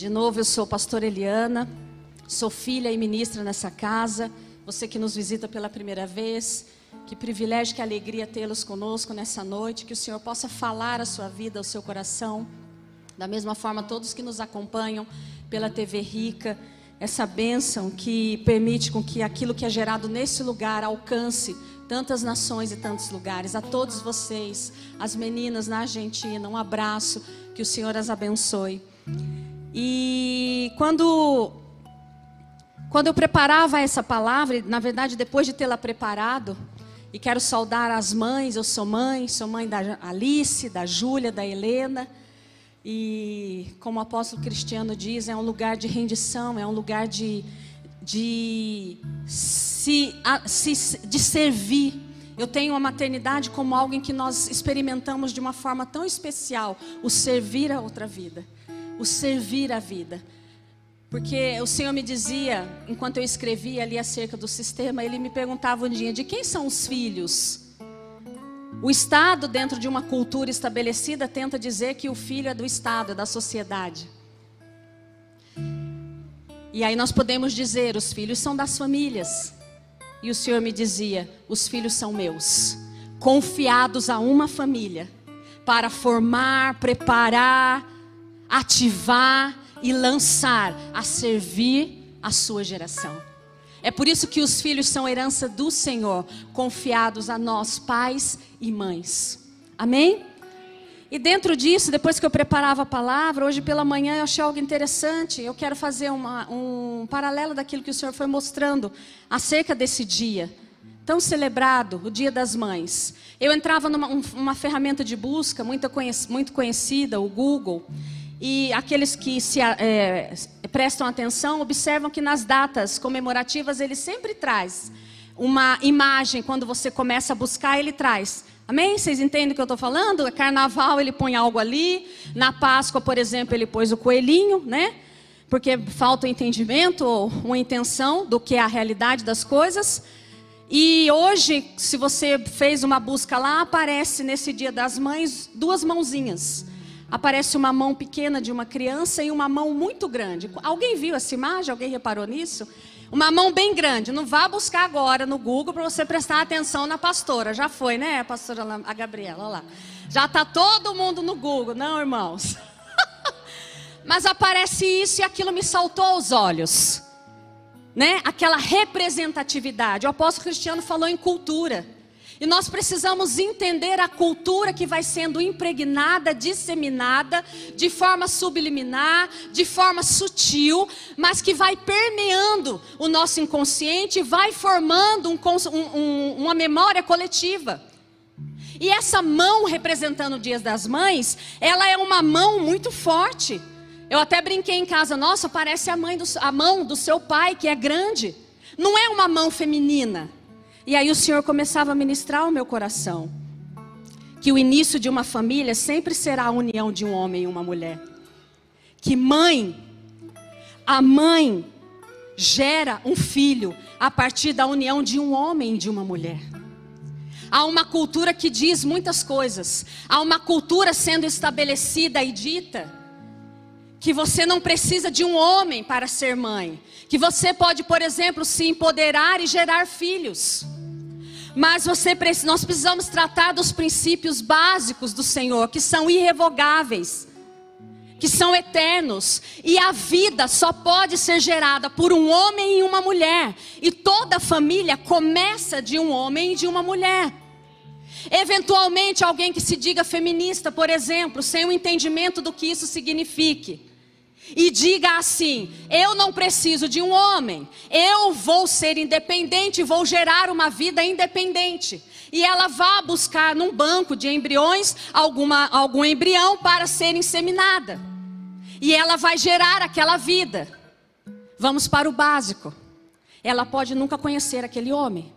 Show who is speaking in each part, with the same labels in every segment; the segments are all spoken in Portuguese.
Speaker 1: De novo, eu sou pastora Eliana, sou filha e ministra nessa casa. Você que nos visita pela primeira vez, que privilégio, que alegria tê-los conosco nessa noite. Que o Senhor possa falar a sua vida, ao seu coração. Da mesma forma, todos que nos acompanham pela TV Rica, essa bênção que permite com que aquilo que é gerado nesse lugar alcance tantas nações e tantos lugares. A todos vocês, as meninas na Argentina, um abraço, que o Senhor as abençoe. E quando quando eu preparava essa palavra, na verdade, depois de tê-la preparado, e quero saudar as mães, eu sou mãe, sou mãe da Alice, da Júlia, da Helena. E como o apóstolo Cristiano diz, é um lugar de rendição, é um lugar de, de, se, de servir. Eu tenho a maternidade como algo em que nós experimentamos de uma forma tão especial o servir a outra vida, o servir a vida. Porque o Senhor me dizia, enquanto eu escrevia ali acerca do sistema, ele me perguntava um dia: de quem são os filhos? O Estado, dentro de uma cultura estabelecida, tenta dizer que o filho é do Estado, é da sociedade. E aí nós podemos dizer: os filhos são das famílias. E o Senhor me dizia: os filhos são meus, confiados a uma família, para formar, preparar, ativar e lançar a servir a sua geração. É por isso que os filhos são herança do Senhor, confiados a nós, pais e mães. Amém? E dentro disso, depois que eu preparava a palavra, hoje pela manhã eu achei algo interessante. Eu quero fazer uma, um paralelo daquilo que o Senhor foi mostrando acerca desse dia tão celebrado, o Dia das Mães. Eu entrava numa uma ferramenta de busca muito, muito conhecida, o Google. E aqueles que se é, prestam atenção observam que nas datas comemorativas ele sempre traz uma imagem. Quando você começa a buscar, ele traz. Amém? Vocês entendem o que eu estou falando? Carnaval ele põe algo ali. Na Páscoa, por exemplo, ele pôs o coelhinho, né? Porque falta o entendimento ou uma intenção do que é a realidade das coisas. E hoje, se você fez uma busca lá, aparece nesse Dia das Mães duas mãozinhas aparece uma mão pequena de uma criança e uma mão muito grande. Alguém viu essa imagem? Alguém reparou nisso? Uma mão bem grande. Não vá buscar agora no Google para você prestar atenção na pastora. Já foi, né, a pastora a Gabriela? Olha lá. Já está todo mundo no Google, não, irmãos? Mas aparece isso e aquilo me saltou aos olhos. Né? Aquela representatividade. O apóstolo Cristiano falou em cultura. E nós precisamos entender a cultura que vai sendo impregnada, disseminada, de forma subliminar, de forma sutil, mas que vai permeando o nosso inconsciente, vai formando um, um, uma memória coletiva. E essa mão representando o Dia das Mães, ela é uma mão muito forte. Eu até brinquei em casa, nossa, parece a, do, a mão do seu pai, que é grande. Não é uma mão feminina. E aí o Senhor começava a ministrar o meu coração. Que o início de uma família sempre será a união de um homem e uma mulher. Que mãe, a mãe gera um filho a partir da união de um homem e de uma mulher. Há uma cultura que diz muitas coisas. Há uma cultura sendo estabelecida e dita que você não precisa de um homem para ser mãe, que você pode, por exemplo, se empoderar e gerar filhos. Mas você, nós precisamos tratar dos princípios básicos do Senhor, que são irrevogáveis, que são eternos. E a vida só pode ser gerada por um homem e uma mulher. E toda família começa de um homem e de uma mulher. Eventualmente, alguém que se diga feminista, por exemplo, sem o entendimento do que isso signifique e diga assim: eu não preciso de um homem, eu vou ser independente, vou gerar uma vida independente. E ela vá buscar num banco de embriões alguma, algum embrião para ser inseminada. E ela vai gerar aquela vida. Vamos para o básico. Ela pode nunca conhecer aquele homem.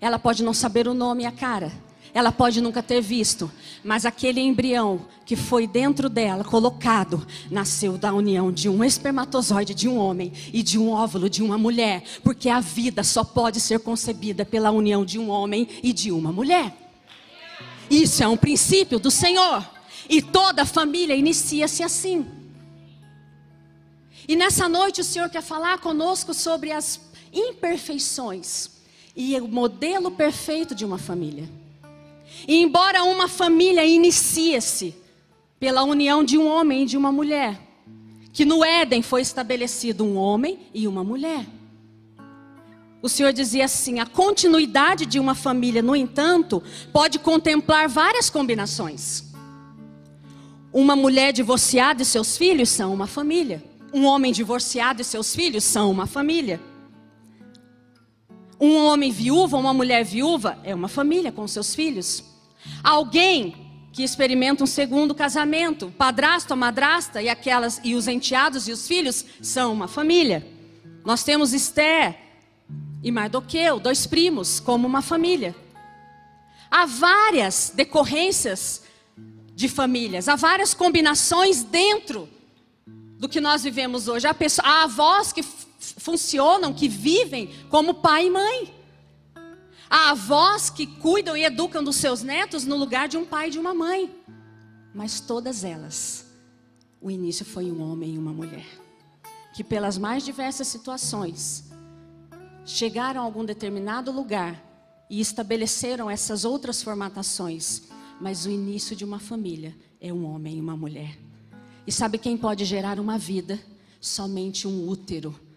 Speaker 1: Ela pode não saber o nome e a cara. Ela pode nunca ter visto, mas aquele embrião que foi dentro dela, colocado, nasceu da união de um espermatozoide de um homem e de um óvulo de uma mulher, porque a vida só pode ser concebida pela união de um homem e de uma mulher. Isso é um princípio do Senhor, e toda família inicia-se assim. E nessa noite o Senhor quer falar conosco sobre as imperfeições e o modelo perfeito de uma família. E embora uma família inicie-se pela união de um homem e de uma mulher, que no Éden foi estabelecido um homem e uma mulher. O Senhor dizia assim: a continuidade de uma família, no entanto, pode contemplar várias combinações. Uma mulher divorciada e seus filhos são uma família. Um homem divorciado e seus filhos são uma família. Um homem viúvo uma mulher viúva é uma família com seus filhos. Alguém que experimenta um segundo casamento, padrasto, a madrasta e aquelas e os enteados e os filhos são uma família. Nós temos Esther e Mardoqueu, dois primos, como uma família. Há várias decorrências de famílias, há várias combinações dentro do que nós vivemos hoje. Há, pessoas, há avós que funcionam, que vivem como pai e mãe. Há avós que cuidam e educam dos seus netos no lugar de um pai e de uma mãe. Mas todas elas, o início foi um homem e uma mulher. Que pelas mais diversas situações, chegaram a algum determinado lugar e estabeleceram essas outras formatações. Mas o início de uma família é um homem e uma mulher. E sabe quem pode gerar uma vida? Somente um útero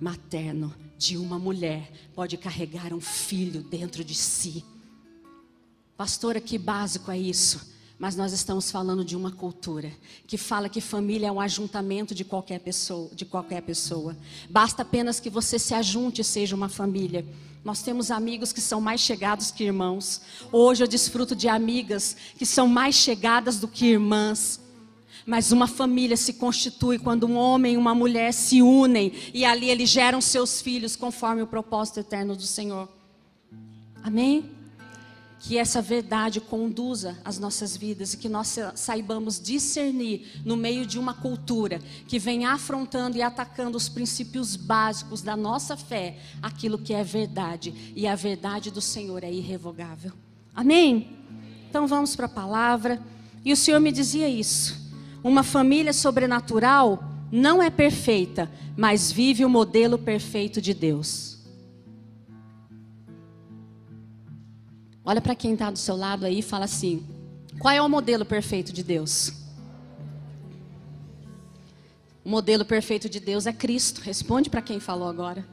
Speaker 1: materno de uma mulher pode carregar um filho dentro de si. Pastora, que básico é isso? Mas nós estamos falando de uma cultura que fala que família é um ajuntamento de qualquer pessoa, de qualquer pessoa. Basta apenas que você se ajunte e seja uma família. Nós temos amigos que são mais chegados que irmãos. Hoje eu desfruto de amigas que são mais chegadas do que irmãs. Mas uma família se constitui quando um homem e uma mulher se unem e ali eles geram seus filhos conforme o propósito eterno do Senhor. Amém? Que essa verdade conduza as nossas vidas e que nós saibamos discernir no meio de uma cultura que vem afrontando e atacando os princípios básicos da nossa fé, aquilo que é verdade, e a verdade do Senhor é irrevogável. Amém? Então vamos para a palavra. E o Senhor me dizia isso. Uma família sobrenatural não é perfeita, mas vive o modelo perfeito de Deus. Olha para quem está do seu lado aí e fala assim: qual é o modelo perfeito de Deus? O modelo perfeito de Deus é Cristo. Responde para quem falou agora.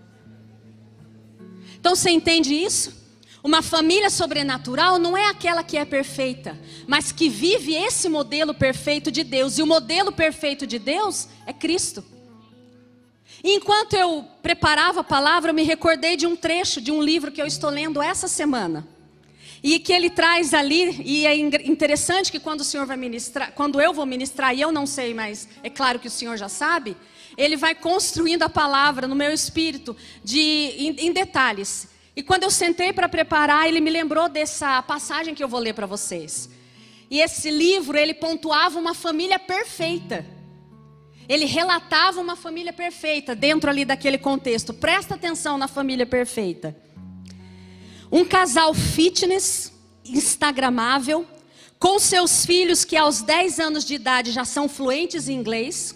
Speaker 1: Então você entende isso? Uma família sobrenatural não é aquela que é perfeita, mas que vive esse modelo perfeito de Deus. E o modelo perfeito de Deus é Cristo. E enquanto eu preparava a palavra, eu me recordei de um trecho de um livro que eu estou lendo essa semana. E que ele traz ali, e é interessante que quando o Senhor vai ministrar, quando eu vou ministrar, e eu não sei, mas é claro que o Senhor já sabe, ele vai construindo a palavra no meu espírito de, em, em detalhes. E quando eu sentei para preparar, ele me lembrou dessa passagem que eu vou ler para vocês. E esse livro, ele pontuava uma família perfeita. Ele relatava uma família perfeita dentro ali daquele contexto. Presta atenção na família perfeita. Um casal fitness, instagramável, com seus filhos que aos 10 anos de idade já são fluentes em inglês,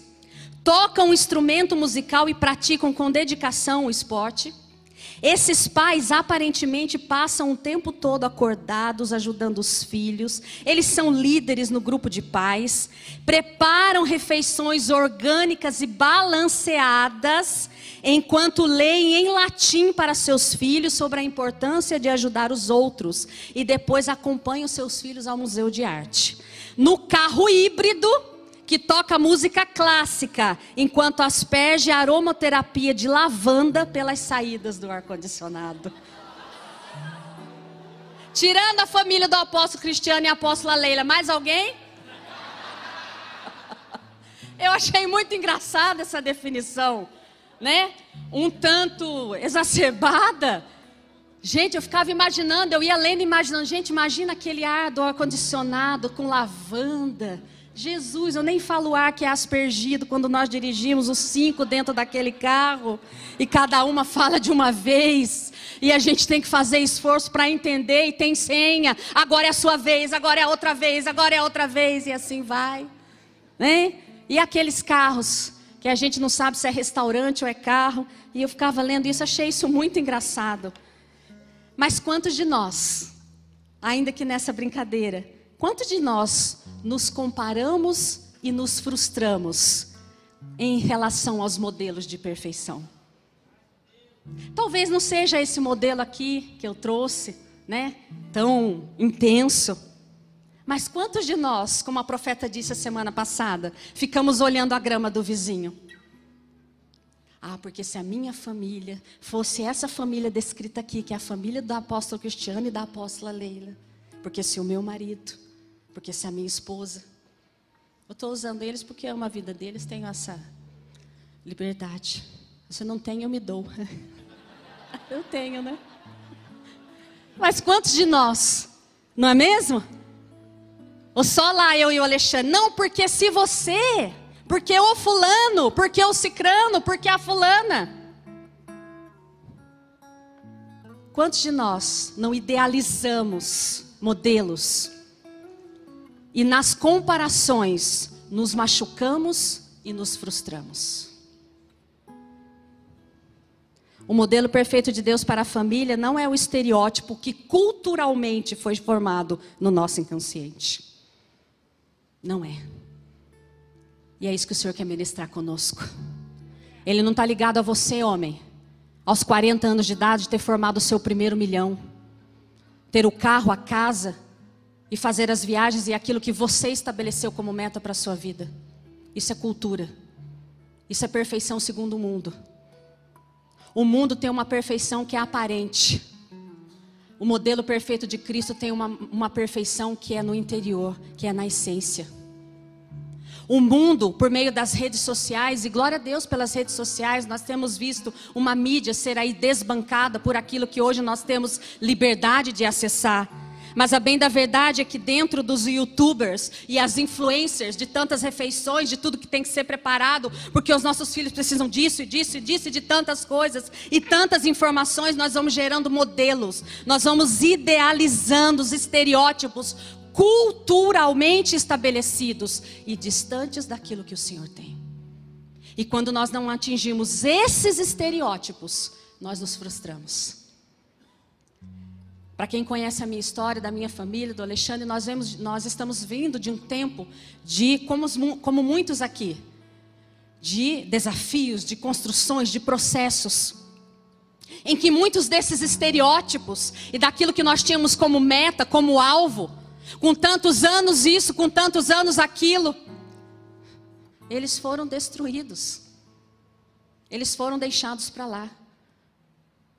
Speaker 1: tocam um instrumento musical e praticam com dedicação o esporte esses pais aparentemente passam o tempo todo acordados, ajudando os filhos. Eles são líderes no grupo de pais, preparam refeições orgânicas e balanceadas, enquanto leem em latim para seus filhos sobre a importância de ajudar os outros e depois acompanham seus filhos ao museu de arte. No carro híbrido, que toca música clássica, enquanto asperge aromaterapia de lavanda pelas saídas do ar-condicionado. Tirando a família do apóstolo Cristiano e a apóstola Leila, mais alguém? Eu achei muito engraçada essa definição, né? Um tanto exacerbada. Gente, eu ficava imaginando, eu ia lendo imaginando, gente, imagina aquele ar do ar-condicionado com lavanda Jesus, eu nem falo ar que é aspergido quando nós dirigimos os cinco dentro daquele carro e cada uma fala de uma vez e a gente tem que fazer esforço para entender e tem senha. Agora é a sua vez, agora é a outra vez, agora é a outra vez e assim vai, né? E aqueles carros que a gente não sabe se é restaurante ou é carro, e eu ficava lendo isso, achei isso muito engraçado. Mas quantos de nós, ainda que nessa brincadeira, quantos de nós nos comparamos e nos frustramos em relação aos modelos de perfeição? Talvez não seja esse modelo aqui que eu trouxe, né? Tão intenso. Mas quantos de nós, como a profeta disse a semana passada, ficamos olhando a grama do vizinho? Ah, porque se a minha família fosse essa família descrita aqui, que é a família do apóstolo Cristiano e da apóstola Leila, porque se o meu marido, porque se a minha esposa, eu estou usando eles porque amo a vida deles, tenho essa liberdade. Se não tem, eu me dou. eu tenho, né? Mas quantos de nós, não é mesmo? Ou só lá eu e o Alexandre. Não, porque se você, porque o fulano, porque o cicrano, porque a fulana. Quantos de nós não idealizamos modelos e nas comparações nos machucamos e nos frustramos? O modelo perfeito de Deus para a família não é o estereótipo que culturalmente foi formado no nosso inconsciente. Não é. E é isso que o Senhor quer ministrar conosco. Ele não está ligado a você, homem, aos 40 anos de idade, ter formado o seu primeiro milhão, ter o carro, a casa e fazer as viagens e aquilo que você estabeleceu como meta para a sua vida. Isso é cultura. Isso é perfeição segundo o mundo. O mundo tem uma perfeição que é aparente. O modelo perfeito de Cristo tem uma, uma perfeição que é no interior, que é na essência. O mundo, por meio das redes sociais, e glória a Deus pelas redes sociais, nós temos visto uma mídia ser aí desbancada por aquilo que hoje nós temos liberdade de acessar. Mas a bem da verdade é que dentro dos youtubers e as influencers de tantas refeições, de tudo que tem que ser preparado, porque os nossos filhos precisam disso e disso e disso e de tantas coisas e tantas informações, nós vamos gerando modelos, nós vamos idealizando os estereótipos culturalmente estabelecidos e distantes daquilo que o Senhor tem. E quando nós não atingimos esses estereótipos, nós nos frustramos. Para quem conhece a minha história, da minha família, do Alexandre, nós, vemos, nós estamos vindo de um tempo de, como, como muitos aqui, de desafios, de construções, de processos, em que muitos desses estereótipos e daquilo que nós tínhamos como meta, como alvo, com tantos anos isso, com tantos anos aquilo, eles foram destruídos, eles foram deixados para lá.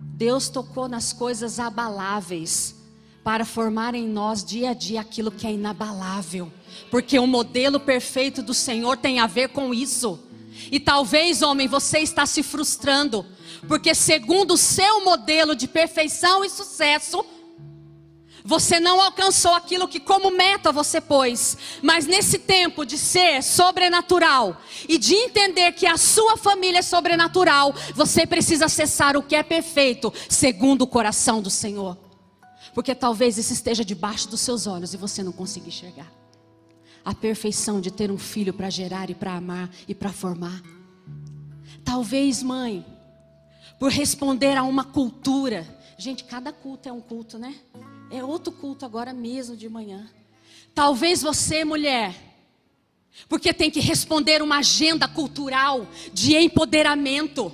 Speaker 1: Deus tocou nas coisas abaláveis para formar em nós dia a dia aquilo que é inabalável, porque o modelo perfeito do Senhor tem a ver com isso. E talvez, homem, você está se frustrando, porque segundo o seu modelo de perfeição e sucesso, você não alcançou aquilo que como meta você pôs, mas nesse tempo de ser sobrenatural e de entender que a sua família é sobrenatural, você precisa acessar o que é perfeito, segundo o coração do Senhor. Porque talvez isso esteja debaixo dos seus olhos e você não consiga enxergar. A perfeição de ter um filho para gerar e para amar e para formar. Talvez, mãe, por responder a uma cultura. Gente, cada culto é um culto, né? É outro culto agora mesmo de manhã. Talvez você, mulher, porque tem que responder uma agenda cultural de empoderamento.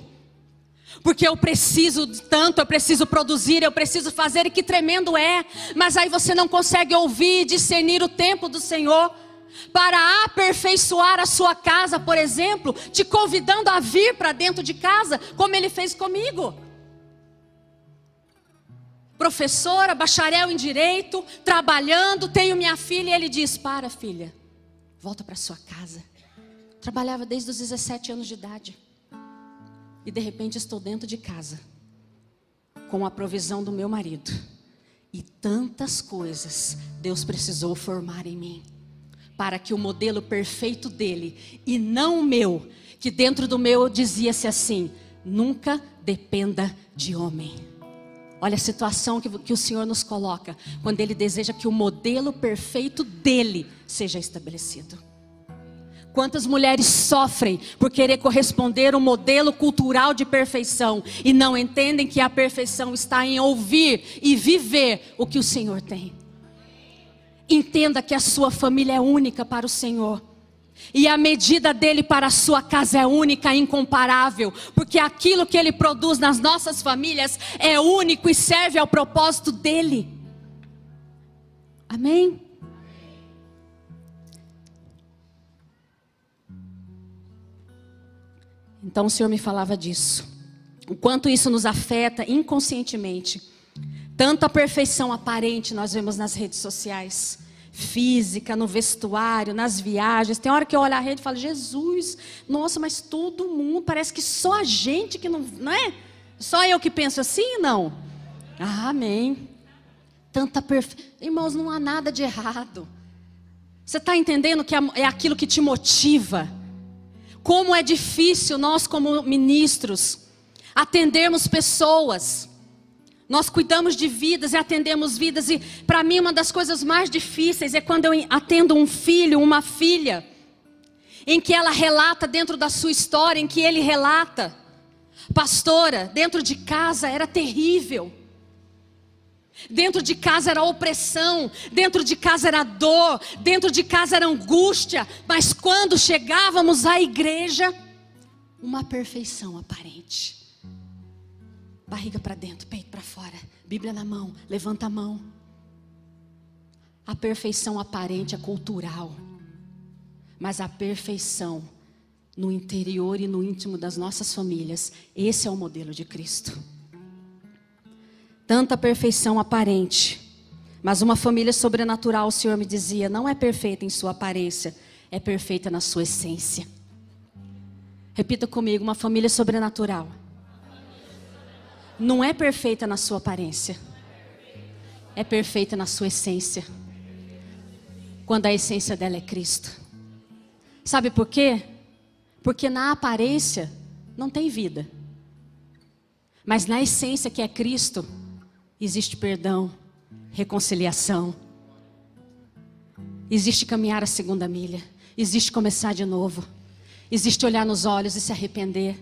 Speaker 1: Porque eu preciso tanto, eu preciso produzir, eu preciso fazer, e que tremendo é. Mas aí você não consegue ouvir e discernir o tempo do Senhor para aperfeiçoar a sua casa, por exemplo, te convidando a vir para dentro de casa, como ele fez comigo professora, bacharel em direito, trabalhando, tenho minha filha, e ele diz: Para, filha, volta para sua casa. Trabalhava desde os 17 anos de idade. E de repente estou dentro de casa, com a provisão do meu marido. E tantas coisas Deus precisou formar em mim, para que o modelo perfeito dele, e não o meu, que dentro do meu dizia-se assim: nunca dependa de homem. Olha a situação que, que o Senhor nos coloca, quando Ele deseja que o modelo perfeito dele seja estabelecido. Quantas mulheres sofrem por querer corresponder um modelo cultural de perfeição e não entendem que a perfeição está em ouvir e viver o que o Senhor tem. Entenda que a sua família é única para o Senhor. E a medida dele para a sua casa é única e incomparável, porque aquilo que ele produz nas nossas famílias é único e serve ao propósito dele. Amém? Então o Senhor me falava disso. O quanto isso nos afeta inconscientemente. Tanta perfeição aparente nós vemos nas redes sociais, física, no vestuário, nas viagens. Tem hora que eu olho a rede e falo, Jesus, nossa, mas todo mundo, parece que só a gente que não, não é? Só eu que penso assim, não? Ah, amém. Tanta perfeição. Irmãos, não há nada de errado. Você está entendendo que é aquilo que te motiva? Como é difícil nós, como ministros, atendermos pessoas. Nós cuidamos de vidas e atendemos vidas, e para mim uma das coisas mais difíceis é quando eu atendo um filho, uma filha, em que ela relata dentro da sua história, em que ele relata, pastora, dentro de casa era terrível. Dentro de casa era opressão, dentro de casa era dor, dentro de casa era angústia, mas quando chegávamos à igreja, uma perfeição aparente. Barriga para dentro, peito para fora, Bíblia na mão, levanta a mão. A perfeição aparente é cultural, mas a perfeição no interior e no íntimo das nossas famílias, esse é o modelo de Cristo tanta perfeição aparente. Mas uma família sobrenatural, o Senhor me dizia, não é perfeita em sua aparência, é perfeita na sua essência. Repita comigo: uma família sobrenatural não é perfeita na sua aparência, é perfeita na sua essência. Quando a essência dela é Cristo. Sabe por quê? Porque na aparência não tem vida, mas na essência que é Cristo, existe perdão, reconciliação. Existe caminhar a segunda milha. Existe começar de novo. Existe olhar nos olhos e se arrepender.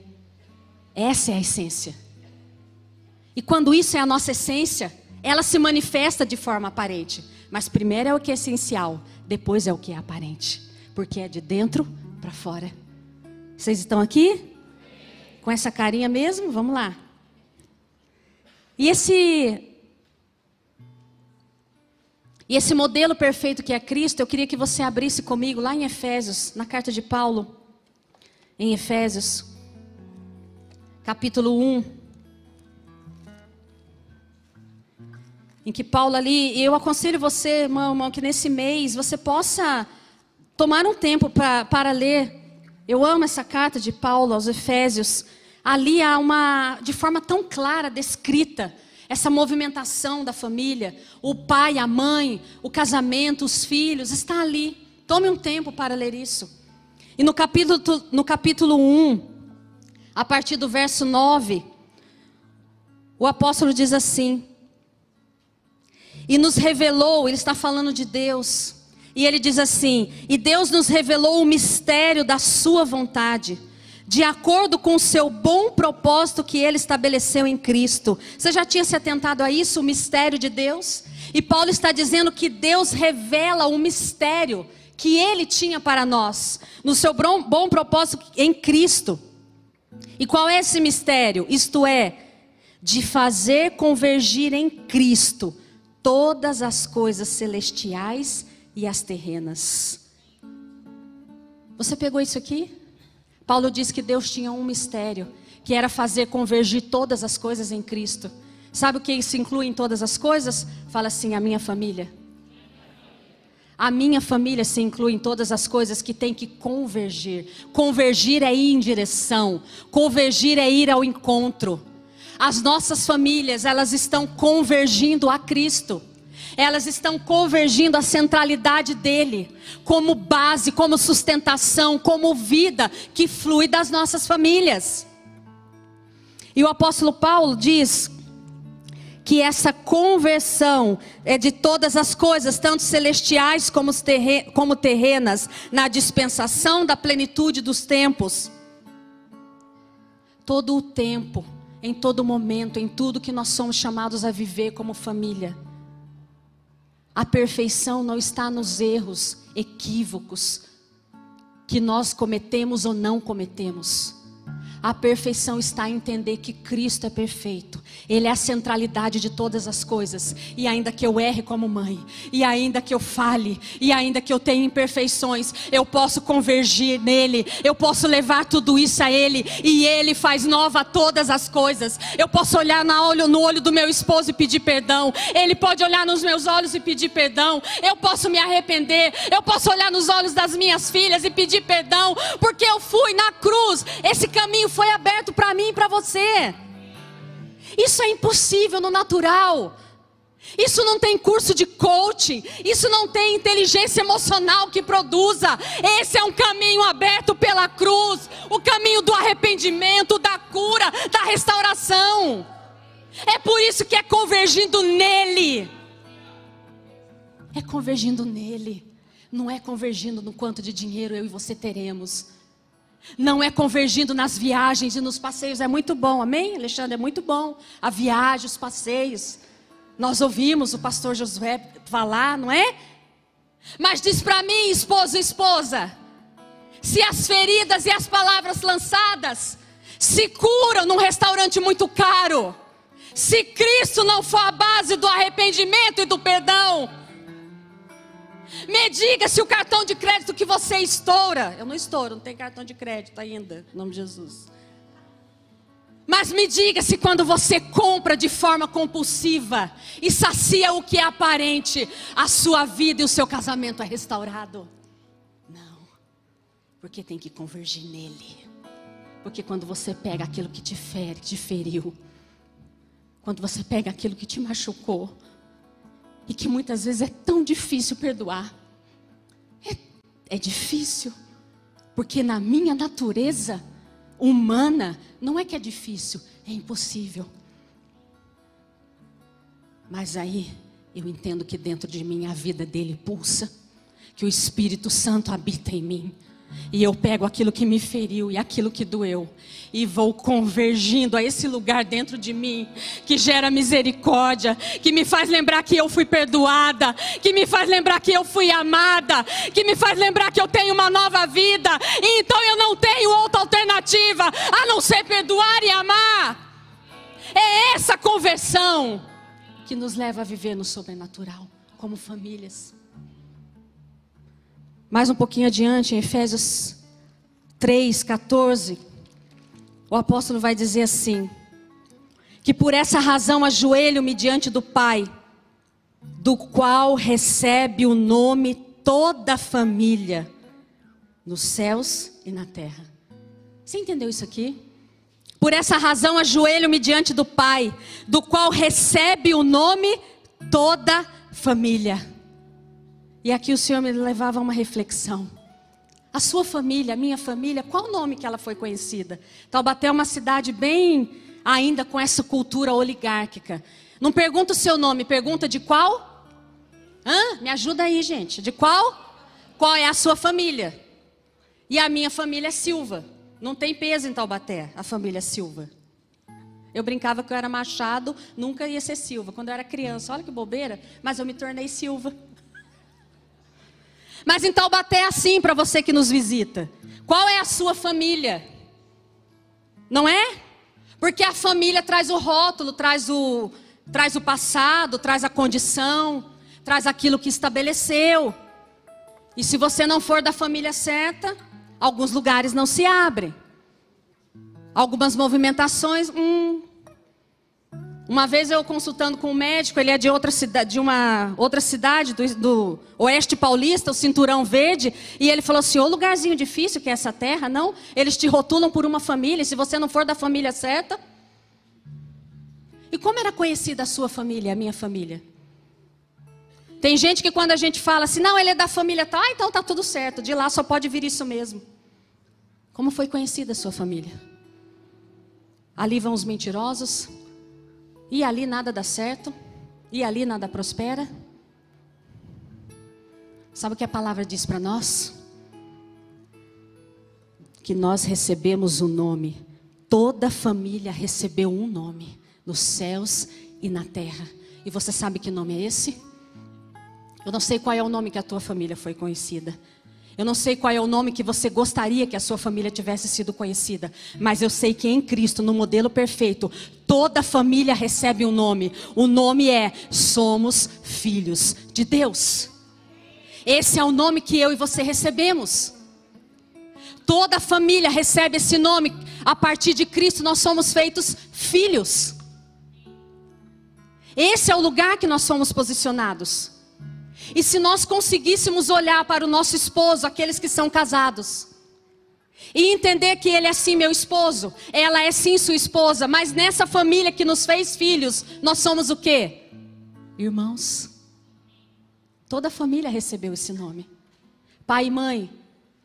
Speaker 1: Essa é a essência. E quando isso é a nossa essência, ela se manifesta de forma aparente. Mas primeiro é o que é essencial, depois é o que é aparente. Porque é de dentro para fora. Vocês estão aqui? Com essa carinha mesmo? Vamos lá. E esse e esse modelo perfeito que é Cristo, eu queria que você abrisse comigo lá em Efésios, na carta de Paulo, em Efésios, capítulo 1. Em que Paulo ali, e eu aconselho você, irmão, irmão, que nesse mês você possa tomar um tempo pra, para ler. Eu amo essa carta de Paulo aos Efésios. Ali há uma, de forma tão clara, descrita, essa movimentação da família, o pai, a mãe, o casamento, os filhos, está ali. Tome um tempo para ler isso. E no capítulo, no capítulo 1, a partir do verso 9, o apóstolo diz assim: E nos revelou, ele está falando de Deus, e ele diz assim: E Deus nos revelou o mistério da Sua vontade de acordo com o seu bom propósito que ele estabeleceu em Cristo. Você já tinha se atentado a isso, o mistério de Deus? E Paulo está dizendo que Deus revela o mistério que ele tinha para nós, no seu bom, bom propósito em Cristo. E qual é esse mistério? Isto é, de fazer convergir em Cristo todas as coisas celestiais e as terrenas. Você pegou isso aqui? Paulo diz que Deus tinha um mistério, que era fazer convergir todas as coisas em Cristo. Sabe o que isso inclui em todas as coisas? Fala assim: a minha família. A minha família se inclui em todas as coisas que tem que convergir. Convergir é ir em direção, convergir é ir ao encontro. As nossas famílias, elas estão convergindo a Cristo elas estão convergindo à centralidade dele, como base, como sustentação, como vida que flui das nossas famílias. E o apóstolo Paulo diz que essa conversão é de todas as coisas, tanto celestiais como terrenas, na dispensação da plenitude dos tempos. Todo o tempo, em todo momento, em tudo que nós somos chamados a viver como família. A perfeição não está nos erros, equívocos que nós cometemos ou não cometemos. A perfeição está em entender que Cristo é perfeito. Ele é a centralidade de todas as coisas. E ainda que eu erre como mãe, e ainda que eu fale, e ainda que eu tenha imperfeições, eu posso convergir nele, eu posso levar tudo isso a ele, e ele faz nova todas as coisas. Eu posso olhar no olho, do meu esposo e pedir perdão. Ele pode olhar nos meus olhos e pedir perdão. Eu posso me arrepender. Eu posso olhar nos olhos das minhas filhas e pedir perdão, porque eu fui na cruz. Esse caminho foi aberto para mim e para você. Isso é impossível no natural. Isso não tem curso de coaching, isso não tem inteligência emocional que produza. Esse é um caminho aberto pela cruz, o caminho do arrependimento, da cura, da restauração. É por isso que é convergindo nele. É convergindo nele, não é convergindo no quanto de dinheiro eu e você teremos. Não é convergindo nas viagens e nos passeios. É muito bom, amém, Alexandre? É muito bom. A viagem, os passeios. Nós ouvimos o pastor Josué falar, não é? Mas diz para mim, esposo e esposa, se as feridas e as palavras lançadas se curam num restaurante muito caro, se Cristo não for a base do arrependimento e do perdão, me diga se o cartão de crédito que você estoura. Eu não estouro, não tenho cartão de crédito ainda, em nome de Jesus. Mas me diga se quando você compra de forma compulsiva e sacia o que é aparente, a sua vida e o seu casamento é restaurado. Não, porque tem que convergir nele. Porque quando você pega aquilo que te fere, te feriu, quando você pega aquilo que te machucou, e que muitas vezes é tão difícil perdoar. É, é difícil, porque na minha natureza humana, não é que é difícil, é impossível. Mas aí eu entendo que dentro de mim a vida dele pulsa, que o Espírito Santo habita em mim. E eu pego aquilo que me feriu e aquilo que doeu e vou convergindo a esse lugar dentro de mim que gera misericórdia, que me faz lembrar que eu fui perdoada, que me faz lembrar que eu fui amada, que me faz lembrar que eu tenho uma nova vida. E então eu não tenho outra alternativa a não ser perdoar e amar. É essa conversão que nos leva a viver no sobrenatural como famílias. Mais um pouquinho adiante, em Efésios 3, 14, o apóstolo vai dizer assim: que por essa razão ajoelho-me diante do Pai, do qual recebe o nome toda a família, nos céus e na terra. Você entendeu isso aqui? Por essa razão ajoelho-me diante do Pai, do qual recebe o nome toda família. E aqui o Senhor me levava a uma reflexão. A sua família, a minha família, qual o nome que ela foi conhecida? Taubaté é uma cidade bem ainda com essa cultura oligárquica. Não pergunta o seu nome, pergunta de qual? Hã? Me ajuda aí, gente. De qual? Qual é a sua família? E a minha família é Silva. Não tem peso em Taubaté, a família Silva. Eu brincava que eu era Machado, nunca ia ser Silva. Quando eu era criança, olha que bobeira, mas eu me tornei Silva. Mas em Taubaté é assim para você que nos visita. Qual é a sua família? Não é? Porque a família traz o rótulo, traz o, traz o passado, traz a condição, traz aquilo que estabeleceu. E se você não for da família certa, alguns lugares não se abrem. Algumas movimentações, hum, uma vez eu consultando com um médico, ele é de outra cidade, de uma outra cidade do, do, oeste paulista, o Cinturão Verde, e ele falou assim: "O lugarzinho difícil que é essa terra, não? Eles te rotulam por uma família, se você não for da família certa?" E como era conhecida a sua família, a minha família? Tem gente que quando a gente fala assim: "Não, ele é da família tal", ah, então tá tudo certo, de lá só pode vir isso mesmo. Como foi conhecida a sua família? Ali vão os mentirosos, E ali nada dá certo, e ali nada prospera. Sabe o que a palavra diz para nós? Que nós recebemos o um nome, toda família recebeu um nome, nos céus e na terra. E você sabe que nome é esse? Eu não sei qual é o nome que a tua família foi conhecida. Eu não sei qual é o nome que você gostaria que a sua família tivesse sido conhecida, mas eu sei que em Cristo, no modelo perfeito, toda família recebe um nome. O nome é Somos Filhos de Deus. Esse é o nome que eu e você recebemos. Toda família recebe esse nome. A partir de Cristo, nós somos feitos filhos. Esse é o lugar que nós somos posicionados. E se nós conseguíssemos olhar para o nosso esposo, aqueles que são casados, e entender que ele é sim meu esposo, ela é sim sua esposa, mas nessa família que nos fez filhos, nós somos o quê? Irmãos. Toda a família recebeu esse nome. Pai e mãe,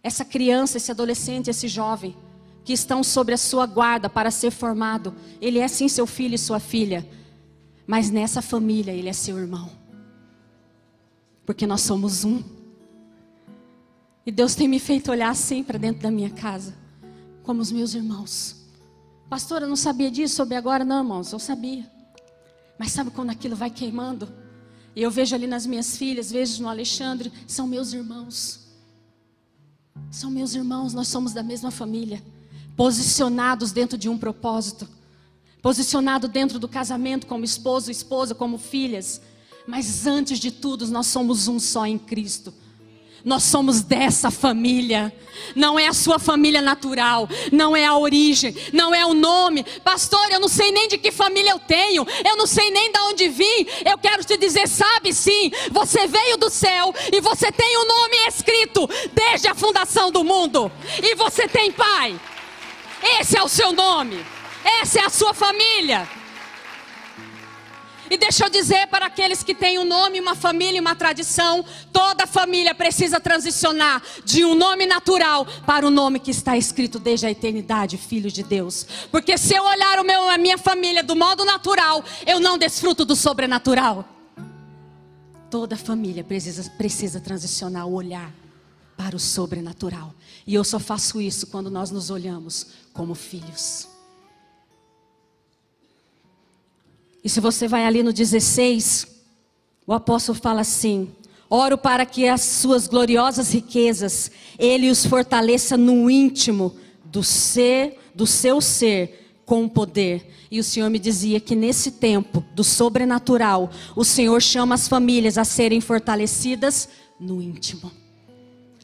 Speaker 1: essa criança, esse adolescente, esse jovem que estão sobre a sua guarda para ser formado, ele é sim seu filho e sua filha, mas nessa família ele é seu irmão porque nós somos um. E Deus tem me feito olhar assim para dentro da minha casa, como os meus irmãos. Pastor, eu não sabia disso sobre agora, não, irmãos, eu sabia. Mas sabe quando aquilo vai queimando? E eu vejo ali nas minhas filhas, vejo no Alexandre, são meus irmãos. São meus irmãos, nós somos da mesma família, posicionados dentro de um propósito, posicionado dentro do casamento como esposo, esposa, como filhas, mas antes de tudo, nós somos um só em Cristo. Nós somos dessa família. Não é a sua família natural, não é a origem, não é o nome. Pastor, eu não sei nem de que família eu tenho, eu não sei nem de onde vim. Eu quero te dizer, sabe sim, você veio do céu e você tem o um nome escrito desde a fundação do mundo. E você tem pai. Esse é o seu nome. Essa é a sua família. E deixa eu dizer para aqueles que têm um nome, uma família, uma tradição, toda família precisa transicionar de um nome natural para o um nome que está escrito desde a eternidade, Filho de Deus. Porque se eu olhar o meu, a minha família do modo natural, eu não desfruto do sobrenatural. Toda família precisa, precisa transicionar o olhar para o sobrenatural. E eu só faço isso quando nós nos olhamos como filhos. E se você vai ali no 16, o apóstolo fala assim: Oro para que as suas gloriosas riquezas ele os fortaleça no íntimo do ser, do seu ser com poder. E o Senhor me dizia que nesse tempo do sobrenatural, o Senhor chama as famílias a serem fortalecidas no íntimo,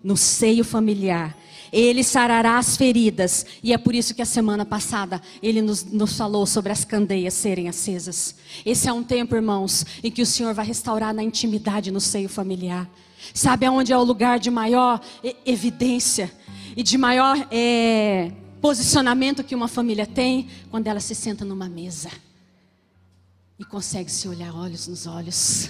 Speaker 1: no seio familiar. Ele sarará as feridas. E é por isso que a semana passada ele nos, nos falou sobre as candeias serem acesas. Esse é um tempo, irmãos, em que o Senhor vai restaurar na intimidade no seio familiar. Sabe aonde é o lugar de maior evidência e de maior é, posicionamento que uma família tem? Quando ela se senta numa mesa e consegue se olhar olhos nos olhos.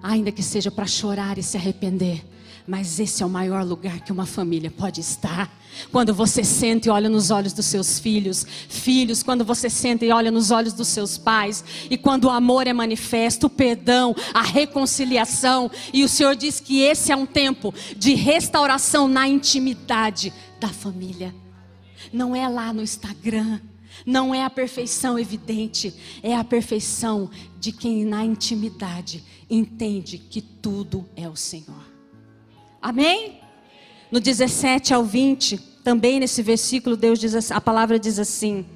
Speaker 1: Ainda que seja para chorar e se arrepender, mas esse é o maior lugar que uma família pode estar. Quando você senta e olha nos olhos dos seus filhos, filhos, quando você senta e olha nos olhos dos seus pais, e quando o amor é manifesto, o perdão, a reconciliação, e o Senhor diz que esse é um tempo de restauração na intimidade da família. Não é lá no Instagram, não é a perfeição evidente, é a perfeição de quem na intimidade entende que tudo é o Senhor. Amém? No 17 ao 20, também nesse versículo, Deus diz assim, a palavra diz assim: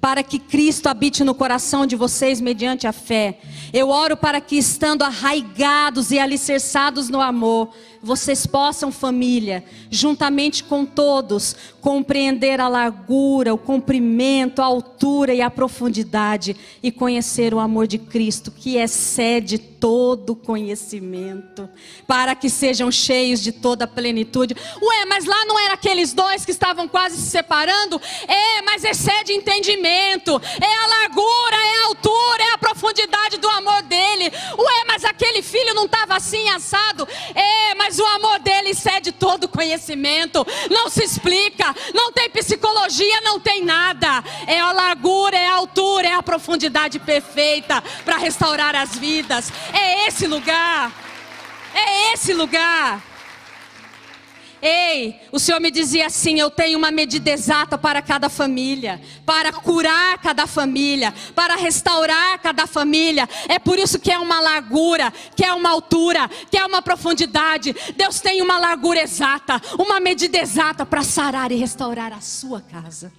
Speaker 1: para que Cristo habite no coração de vocês mediante a fé. Eu oro para que, estando arraigados e alicerçados no amor, vocês possam, família, juntamente com todos, compreender a largura, o comprimento, a altura e a profundidade e conhecer o amor de Cristo, que excede todo conhecimento, para que sejam cheios de toda a plenitude. Ué, mas lá não eram aqueles dois que estavam quase se separando? É, mas excede entendimento, é a largura, é a altura, profundidade do amor dele. Ué, mas aquele filho não estava assim assado? É, mas o amor dele excede todo conhecimento. Não se explica, não tem psicologia, não tem nada. É a largura, é a altura, é a profundidade perfeita para restaurar as vidas. É esse lugar. É esse lugar. Ei, o Senhor me dizia assim: eu tenho uma medida exata para cada família, para curar cada família, para restaurar cada família. É por isso que é uma largura, que é uma altura, que é uma profundidade. Deus tem uma largura exata, uma medida exata para sarar e restaurar a sua casa.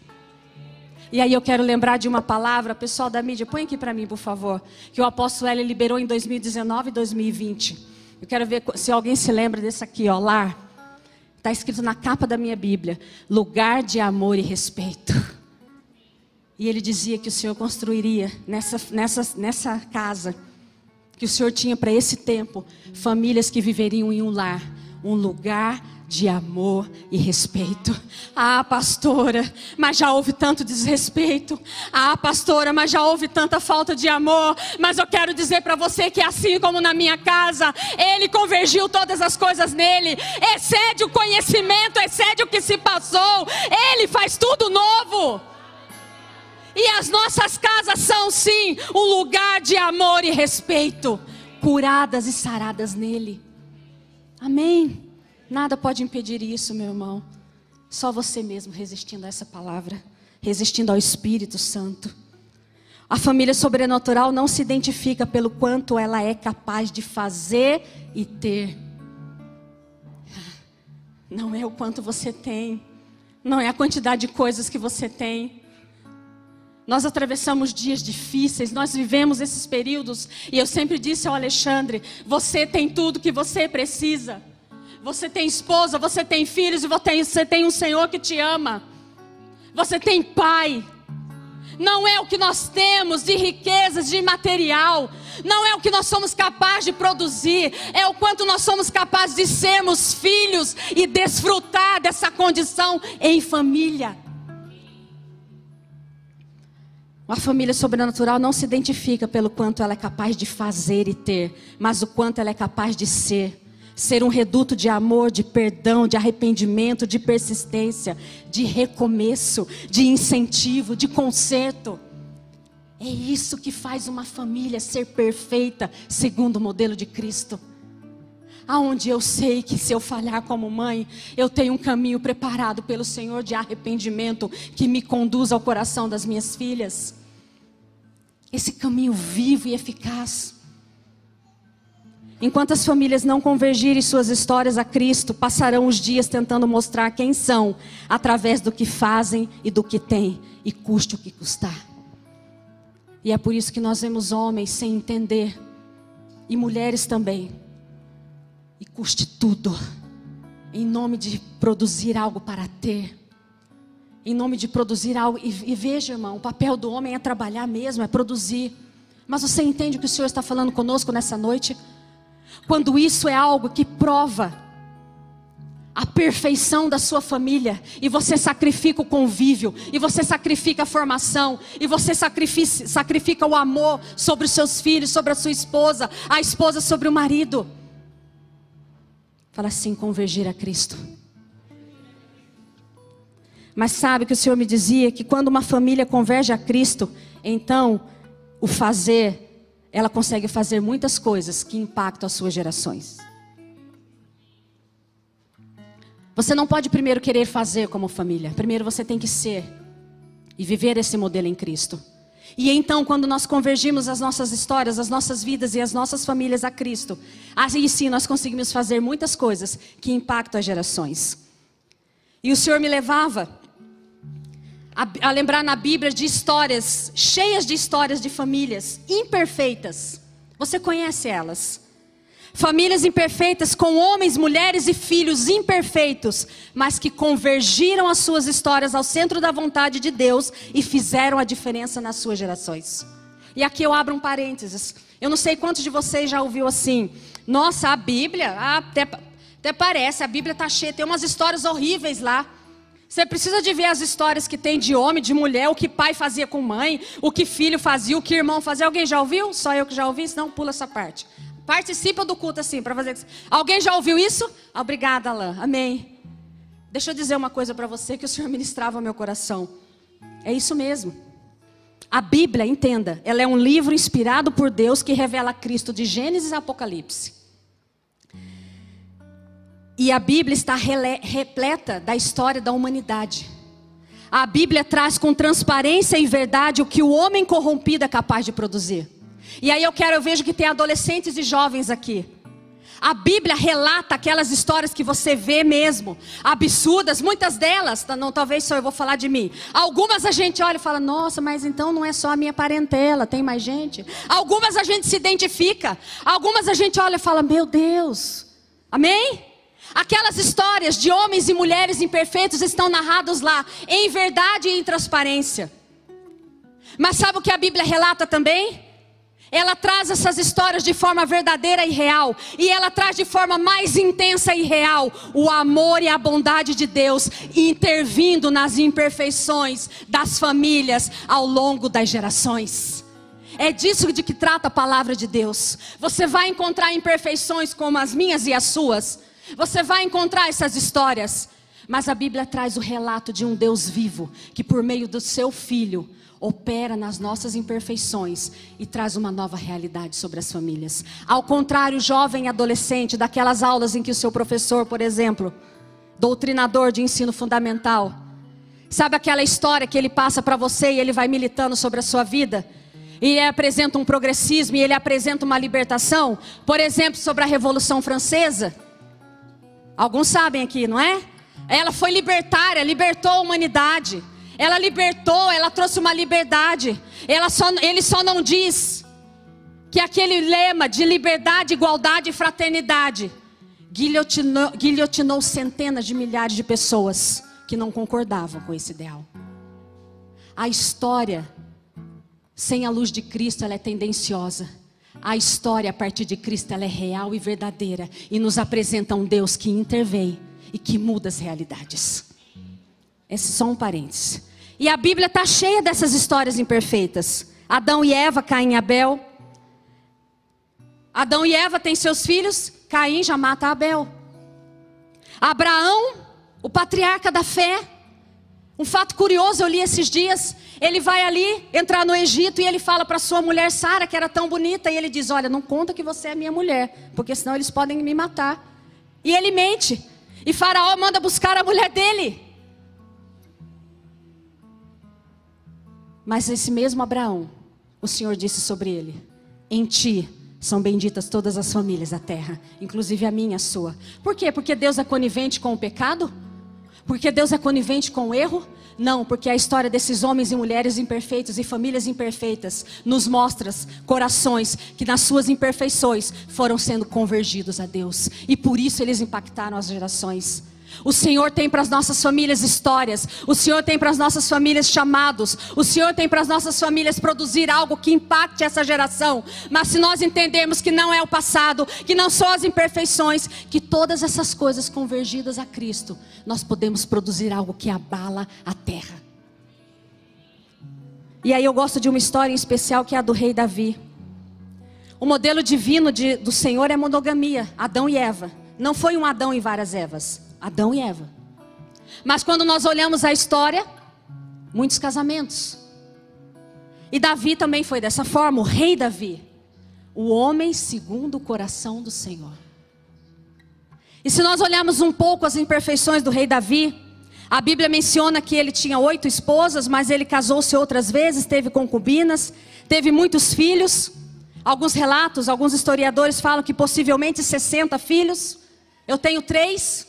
Speaker 1: E aí eu quero lembrar de uma palavra, pessoal da mídia, põe aqui para mim, por favor, que o apóstolo L liberou em 2019 e 2020. Eu quero ver se alguém se lembra desse aqui, ó, lar. Está escrito na capa da minha Bíblia: lugar de amor e respeito. E ele dizia que o Senhor construiria nessa, nessa, nessa casa, que o Senhor tinha para esse tempo, famílias que viveriam em um lar, um lugar de amor e respeito. Ah, pastora, mas já houve tanto desrespeito. Ah, pastora, mas já houve tanta falta de amor. Mas eu quero dizer para você que assim como na minha casa, ele convergiu todas as coisas nele. Excede o conhecimento, excede o que se passou. Ele faz tudo novo. E as nossas casas são sim um lugar de amor e respeito, curadas e saradas nele. Amém. Nada pode impedir isso, meu irmão. Só você mesmo resistindo a essa palavra, resistindo ao Espírito Santo. A família sobrenatural não se identifica pelo quanto ela é capaz de fazer e ter. Não é o quanto você tem, não é a quantidade de coisas que você tem. Nós atravessamos dias difíceis, nós vivemos esses períodos, e eu sempre disse ao Alexandre: você tem tudo que você precisa. Você tem esposa, você tem filhos e você tem um Senhor que te ama. Você tem pai. Não é o que nós temos de riquezas, de material. Não é o que nós somos capazes de produzir. É o quanto nós somos capazes de sermos filhos e desfrutar dessa condição em família. Uma família sobrenatural não se identifica pelo quanto ela é capaz de fazer e ter, mas o quanto ela é capaz de ser ser um reduto de amor, de perdão, de arrependimento, de persistência, de recomeço, de incentivo, de conserto. É isso que faz uma família ser perfeita, segundo o modelo de Cristo. Aonde eu sei que se eu falhar como mãe, eu tenho um caminho preparado pelo Senhor de arrependimento que me conduz ao coração das minhas filhas. Esse caminho vivo e eficaz. Enquanto as famílias não convergirem suas histórias a Cristo, passarão os dias tentando mostrar quem são, através do que fazem e do que têm, e custe o que custar. E é por isso que nós vemos homens sem entender, e mulheres também, e custe tudo, em nome de produzir algo para ter, em nome de produzir algo. E, e veja, irmão, o papel do homem é trabalhar mesmo, é produzir. Mas você entende o que o Senhor está falando conosco nessa noite? Quando isso é algo que prova a perfeição da sua família, e você sacrifica o convívio, e você sacrifica a formação, e você sacrifica, sacrifica o amor sobre os seus filhos, sobre a sua esposa, a esposa sobre o marido. Fala assim: convergir a Cristo. Mas sabe que o Senhor me dizia que quando uma família converge a Cristo, então o fazer ela consegue fazer muitas coisas que impactam as suas gerações. Você não pode primeiro querer fazer como família. Primeiro você tem que ser e viver esse modelo em Cristo. E então, quando nós convergimos as nossas histórias, as nossas vidas e as nossas famílias a Cristo, aí sim nós conseguimos fazer muitas coisas que impactam as gerações. E o Senhor me levava a, a lembrar na Bíblia de histórias, cheias de histórias de famílias imperfeitas. Você conhece elas? Famílias imperfeitas com homens, mulheres e filhos imperfeitos, mas que convergiram as suas histórias ao centro da vontade de Deus e fizeram a diferença nas suas gerações. E aqui eu abro um parênteses. Eu não sei quantos de vocês já ouviu assim. Nossa, a Bíblia, até, até parece, a Bíblia está cheia, tem umas histórias horríveis lá. Você precisa de ver as histórias que tem de homem, de mulher, o que pai fazia com mãe, o que filho fazia, o que irmão fazia. Alguém já ouviu? Só eu que já ouvi, senão pula essa parte. Participa do culto assim, para fazer. Alguém já ouviu isso? Obrigada, Alain. Amém. Deixa eu dizer uma coisa para você que o Senhor ministrava ao meu coração. É isso mesmo. A Bíblia, entenda, ela é um livro inspirado por Deus que revela Cristo de Gênesis a Apocalipse. E a Bíblia está repleta da história da humanidade. A Bíblia traz com transparência e verdade o que o homem corrompido é capaz de produzir. E aí eu quero, eu vejo que tem adolescentes e jovens aqui. A Bíblia relata aquelas histórias que você vê mesmo, absurdas, muitas delas, tá, não, talvez só eu vou falar de mim. Algumas a gente olha e fala: "Nossa, mas então não é só a minha parentela, tem mais gente". Algumas a gente se identifica, algumas a gente olha e fala: "Meu Deus". Amém? Aquelas histórias de homens e mulheres imperfeitos estão narrados lá, em verdade e em transparência. Mas sabe o que a Bíblia relata também? Ela traz essas histórias de forma verdadeira e real, e ela traz de forma mais intensa e real o amor e a bondade de Deus intervindo nas imperfeições das famílias ao longo das gerações. É disso de que trata a palavra de Deus. Você vai encontrar imperfeições como as minhas e as suas, você vai encontrar essas histórias, mas a Bíblia traz o relato de um Deus vivo que, por meio do seu filho, opera nas nossas imperfeições e traz uma nova realidade sobre as famílias. Ao contrário, jovem e adolescente, daquelas aulas em que o seu professor, por exemplo, doutrinador de ensino fundamental, sabe aquela história que ele passa para você e ele vai militando sobre a sua vida? E ele apresenta um progressismo e ele apresenta uma libertação, por exemplo, sobre a Revolução Francesa. Alguns sabem aqui, não é? Ela foi libertária, libertou a humanidade. Ela libertou, ela trouxe uma liberdade. Ela só, ele só não diz que aquele lema de liberdade, igualdade e fraternidade guilhotinou, guilhotinou centenas de milhares de pessoas que não concordavam com esse ideal. A história sem a luz de Cristo ela é tendenciosa. A história a partir de Cristo ela é real e verdadeira e nos apresenta um Deus que intervém e que muda as realidades. Esse é só um parênteses. E a Bíblia está cheia dessas histórias imperfeitas. Adão e Eva, Caim e Abel. Adão e Eva têm seus filhos, Caim já mata Abel. Abraão, o patriarca da fé, um fato curioso, eu li esses dias. Ele vai ali entrar no Egito e ele fala para sua mulher Sara, que era tão bonita, e ele diz: Olha, não conta que você é minha mulher, porque senão eles podem me matar. E ele mente. E Faraó manda buscar a mulher dele. Mas esse mesmo Abraão, o Senhor disse sobre ele: Em ti são benditas todas as famílias da terra, inclusive a minha, a sua. Por quê? Porque Deus é conivente com o pecado? Porque Deus é conivente com o erro? Não, porque a história desses homens e mulheres imperfeitos e famílias imperfeitas nos mostra corações que nas suas imperfeições foram sendo convergidos a Deus e por isso eles impactaram as gerações. O Senhor tem para as nossas famílias histórias. O Senhor tem para as nossas famílias chamados. O Senhor tem para as nossas famílias produzir algo que impacte essa geração. Mas se nós entendermos que não é o passado, que não são as imperfeições, que todas essas coisas convergidas a Cristo, nós podemos produzir algo que abala a terra. E aí eu gosto de uma história em especial que é a do rei Davi. O modelo divino de, do Senhor é monogamia, Adão e Eva. Não foi um Adão e várias Evas. Adão e Eva. Mas quando nós olhamos a história, muitos casamentos. E Davi também foi dessa forma, o rei Davi, o homem segundo o coração do Senhor. E se nós olharmos um pouco as imperfeições do rei Davi, a Bíblia menciona que ele tinha oito esposas, mas ele casou-se outras vezes, teve concubinas, teve muitos filhos. Alguns relatos, alguns historiadores falam que possivelmente 60 filhos. Eu tenho três.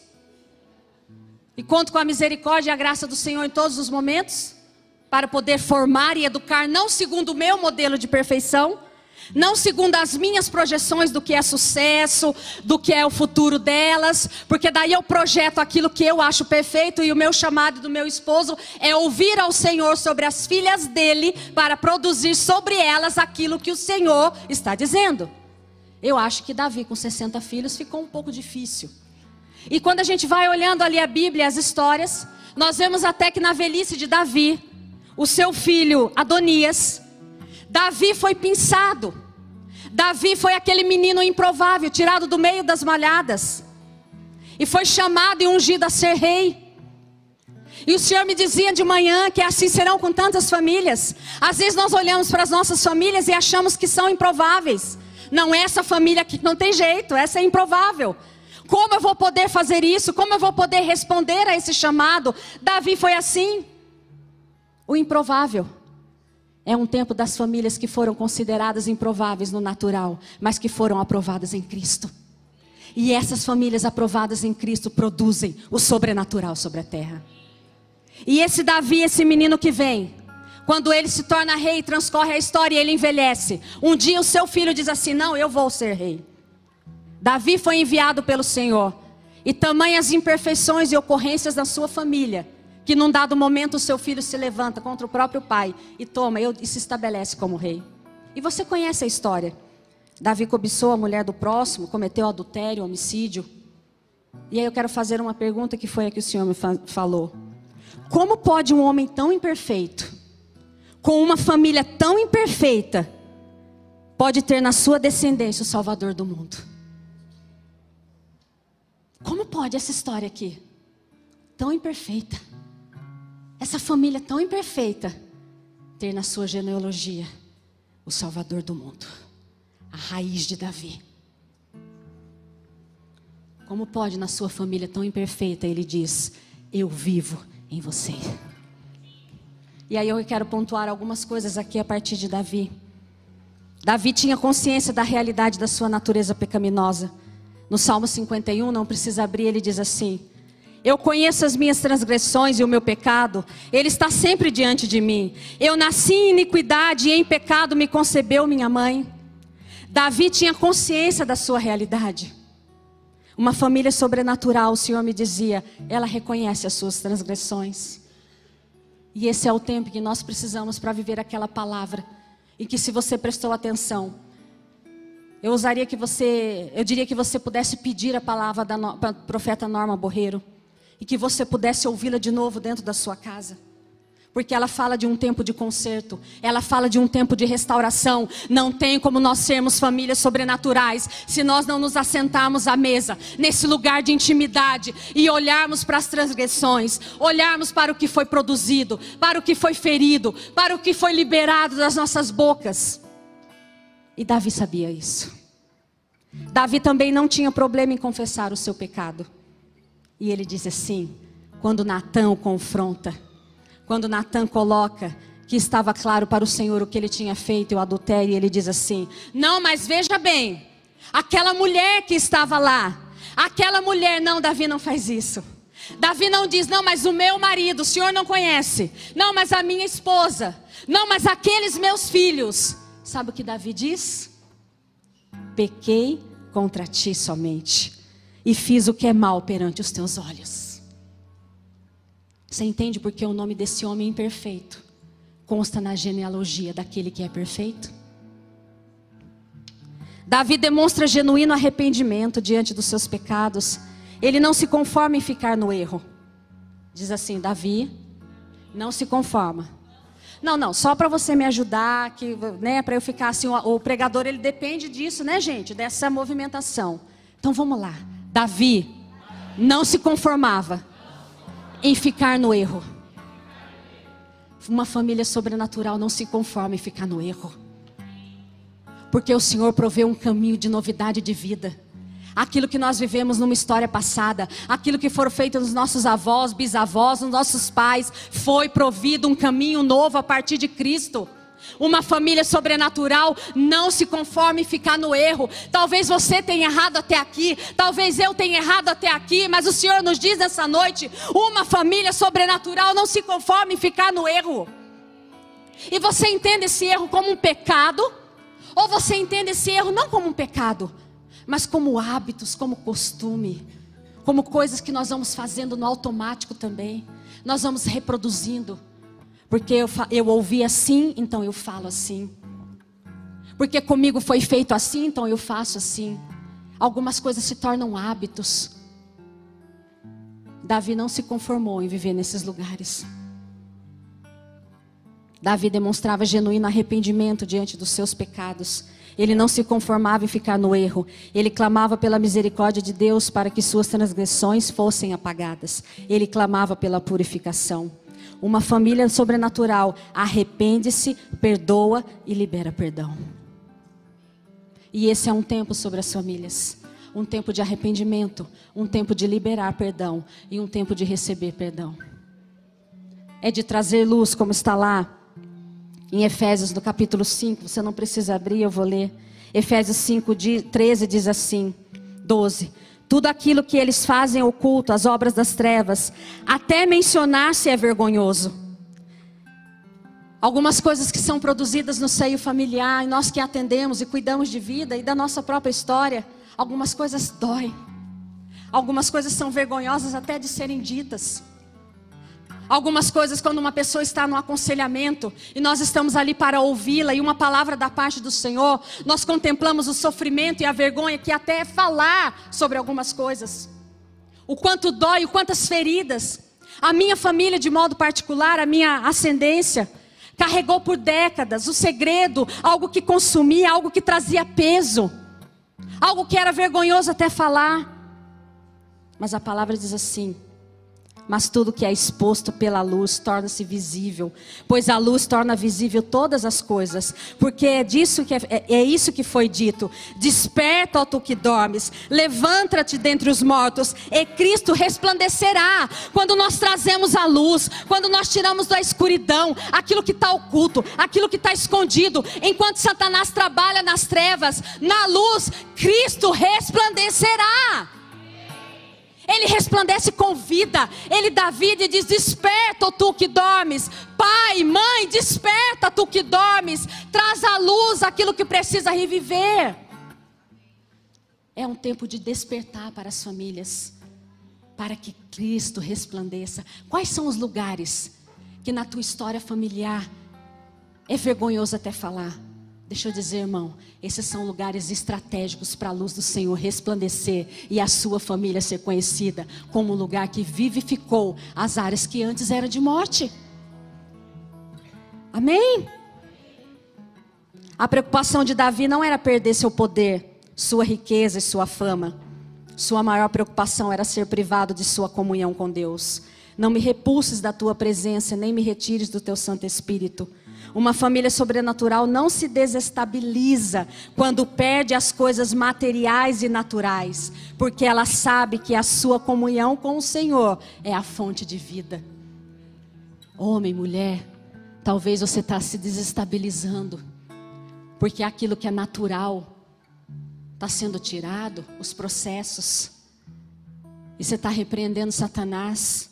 Speaker 1: E conto com a misericórdia e a graça do Senhor em todos os momentos, para poder formar e educar, não segundo o meu modelo de perfeição, não segundo as minhas projeções do que é sucesso, do que é o futuro delas, porque daí eu projeto aquilo que eu acho perfeito e o meu chamado do meu esposo é ouvir ao Senhor sobre as filhas dele para produzir sobre elas aquilo que o Senhor está dizendo. Eu acho que Davi com 60 filhos ficou um pouco difícil. E quando a gente vai olhando ali a Bíblia, as histórias, Nós vemos até que na velhice de Davi, o seu filho Adonias, Davi foi pinçado. Davi foi aquele menino improvável, tirado do meio das malhadas. E foi chamado e ungido a ser rei. E o Senhor me dizia de manhã que assim serão com tantas famílias. Às vezes nós olhamos para as nossas famílias e achamos que são improváveis. Não, essa família aqui não tem jeito, essa é improvável. Como eu vou poder fazer isso? Como eu vou poder responder a esse chamado? Davi foi assim. O improvável. É um tempo das famílias que foram consideradas improváveis no natural, mas que foram aprovadas em Cristo. E essas famílias aprovadas em Cristo produzem o sobrenatural sobre a terra. E esse Davi, esse menino que vem, quando ele se torna rei, transcorre a história e ele envelhece. Um dia o seu filho diz assim: Não, eu vou ser rei. Davi foi enviado pelo Senhor. E tamanhas imperfeições e ocorrências na sua família, que num dado momento o seu filho se levanta contra o próprio pai e toma e se estabelece como rei. E você conhece a história. Davi cobiçou a mulher do próximo, cometeu adultério, homicídio. E aí eu quero fazer uma pergunta que foi a que o Senhor me falou. Como pode um homem tão imperfeito, com uma família tão imperfeita, pode ter na sua descendência o Salvador do mundo? Como pode essa história aqui, tão imperfeita, essa família tão imperfeita, ter na sua genealogia o Salvador do mundo, a raiz de Davi? Como pode na sua família tão imperfeita, ele diz: Eu vivo em você. E aí eu quero pontuar algumas coisas aqui a partir de Davi. Davi tinha consciência da realidade da sua natureza pecaminosa. No Salmo 51, não precisa abrir, ele diz assim: Eu conheço as minhas transgressões e o meu pecado, ele está sempre diante de mim. Eu nasci em iniquidade e em pecado me concebeu minha mãe. Davi tinha consciência da sua realidade. Uma família sobrenatural, o Senhor me dizia, ela reconhece as suas transgressões. E esse é o tempo que nós precisamos para viver aquela palavra. E que se você prestou atenção, eu usaria que você, eu diria que você pudesse pedir a palavra da no, profeta Norma Borreiro. E que você pudesse ouvi-la de novo dentro da sua casa porque ela fala de um tempo de conserto, ela fala de um tempo de restauração. Não tem como nós sermos famílias sobrenaturais se nós não nos assentarmos à mesa, nesse lugar de intimidade e olharmos para as transgressões, olharmos para o que foi produzido, para o que foi ferido, para o que foi liberado das nossas bocas. E Davi sabia isso. Davi também não tinha problema em confessar o seu pecado. E ele diz assim: quando Natã o confronta, quando Natan coloca que estava claro para o Senhor o que ele tinha feito, o adultério, e ele diz assim: Não, mas veja bem, aquela mulher que estava lá, aquela mulher, não, Davi não faz isso. Davi não diz, não, mas o meu marido, o senhor não conhece. Não, mas a minha esposa. Não, mas aqueles meus filhos. Sabe o que Davi diz? Pequei contra ti somente, e fiz o que é mal perante os teus olhos. Você entende porque o nome desse homem imperfeito consta na genealogia daquele que é perfeito? Davi demonstra genuíno arrependimento diante dos seus pecados. Ele não se conforma em ficar no erro. Diz assim: Davi, não se conforma. Não, não, só para você me ajudar, que, né, para eu ficar assim, o, o pregador ele depende disso, né, gente, dessa movimentação. Então vamos lá. Davi não se conformava em ficar no erro. Uma família sobrenatural não se conforma em ficar no erro. Porque o Senhor proveu um caminho de novidade de vida. Aquilo que nós vivemos numa história passada, aquilo que foram feito nos nossos avós, bisavós, nos nossos pais, foi provido um caminho novo a partir de Cristo. Uma família sobrenatural não se conforme em ficar no erro. Talvez você tenha errado até aqui, talvez eu tenha errado até aqui, mas o Senhor nos diz nessa noite: uma família sobrenatural não se conforme em ficar no erro. E você entende esse erro como um pecado? Ou você entende esse erro não como um pecado, mas como hábitos, como costume, como coisas que nós vamos fazendo no automático também, nós vamos reproduzindo. Porque eu, eu ouvi assim, então eu falo assim. Porque comigo foi feito assim, então eu faço assim. Algumas coisas se tornam hábitos. Davi não se conformou em viver nesses lugares. Davi demonstrava genuíno arrependimento diante dos seus pecados. Ele não se conformava em ficar no erro. Ele clamava pela misericórdia de Deus para que suas transgressões fossem apagadas. Ele clamava pela purificação. Uma família sobrenatural arrepende-se, perdoa e libera perdão. E esse é um tempo sobre as famílias. Um tempo de arrependimento, um tempo de liberar perdão e um tempo de receber perdão. É de trazer luz, como está lá em Efésios, no capítulo 5, você não precisa abrir, eu vou ler. Efésios 5, 13 diz assim: 12. Tudo aquilo que eles fazem oculto, as obras das trevas, até mencionar-se é vergonhoso. Algumas coisas que são produzidas no seio familiar, e nós que atendemos e cuidamos de vida e da nossa própria história, algumas coisas doem. Algumas coisas são vergonhosas até de serem ditas. Algumas coisas, quando uma pessoa está no aconselhamento e nós estamos ali para ouvi-la e uma palavra da parte do Senhor, nós contemplamos o sofrimento e a vergonha que até é falar sobre algumas coisas. O quanto dói, o quantas feridas. A minha família, de modo particular, a minha ascendência, carregou por décadas o segredo, algo que consumia, algo que trazia peso, algo que era vergonhoso até falar. Mas a palavra diz assim: mas tudo que é exposto pela luz torna-se visível, pois a luz torna visível todas as coisas, porque é disso que é, é, é isso que foi dito: desperta, ó tu que dormes, levanta-te dentre os mortos, e Cristo resplandecerá. Quando nós trazemos a luz, quando nós tiramos da escuridão aquilo que está oculto, aquilo que está escondido, enquanto Satanás trabalha nas trevas, na luz, Cristo resplandecerá. Ele resplandece com vida. Ele dá vida e diz: Desperta, tu que dormes. Pai, mãe, desperta, tu que dormes. Traz à luz aquilo que precisa reviver. É um tempo de despertar para as famílias, para que Cristo resplandeça. Quais são os lugares que na tua história familiar é vergonhoso até falar? Deixa eu dizer, irmão, esses são lugares estratégicos para a luz do Senhor resplandecer e a sua família ser conhecida como lugar que vivificou as áreas que antes eram de morte. Amém? A preocupação de Davi não era perder seu poder, sua riqueza e sua fama. Sua maior preocupação era ser privado de sua comunhão com Deus. Não me repulses da tua presença, nem me retires do teu Santo Espírito. Uma família sobrenatural não se desestabiliza quando perde as coisas materiais e naturais, porque ela sabe que a sua comunhão com o Senhor é a fonte de vida. Homem, mulher, talvez você está se desestabilizando, porque aquilo que é natural está sendo tirado, os processos, e você está repreendendo Satanás.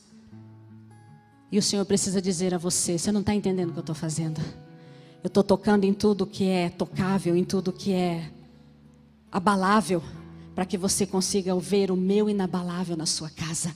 Speaker 1: E o Senhor precisa dizer a você: você não está entendendo o que eu estou fazendo. Eu estou tocando em tudo que é tocável, em tudo que é abalável, para que você consiga ver o meu inabalável na sua casa.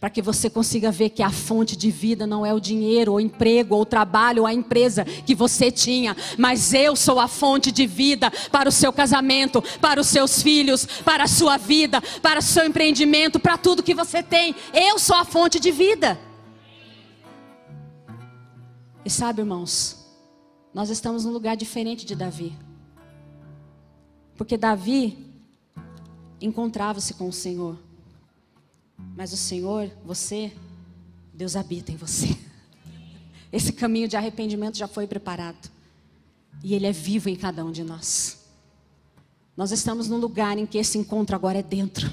Speaker 1: Para que você consiga ver que a fonte de vida não é o dinheiro, ou emprego, ou trabalho, ou a empresa que você tinha, mas eu sou a fonte de vida para o seu casamento, para os seus filhos, para a sua vida, para o seu empreendimento, para tudo que você tem. Eu sou a fonte de vida. E sabe, irmãos, nós estamos num lugar diferente de Davi. Porque Davi encontrava-se com o Senhor. Mas o Senhor, você, Deus habita em você. Esse caminho de arrependimento já foi preparado. E Ele é vivo em cada um de nós. Nós estamos num lugar em que esse encontro agora é dentro.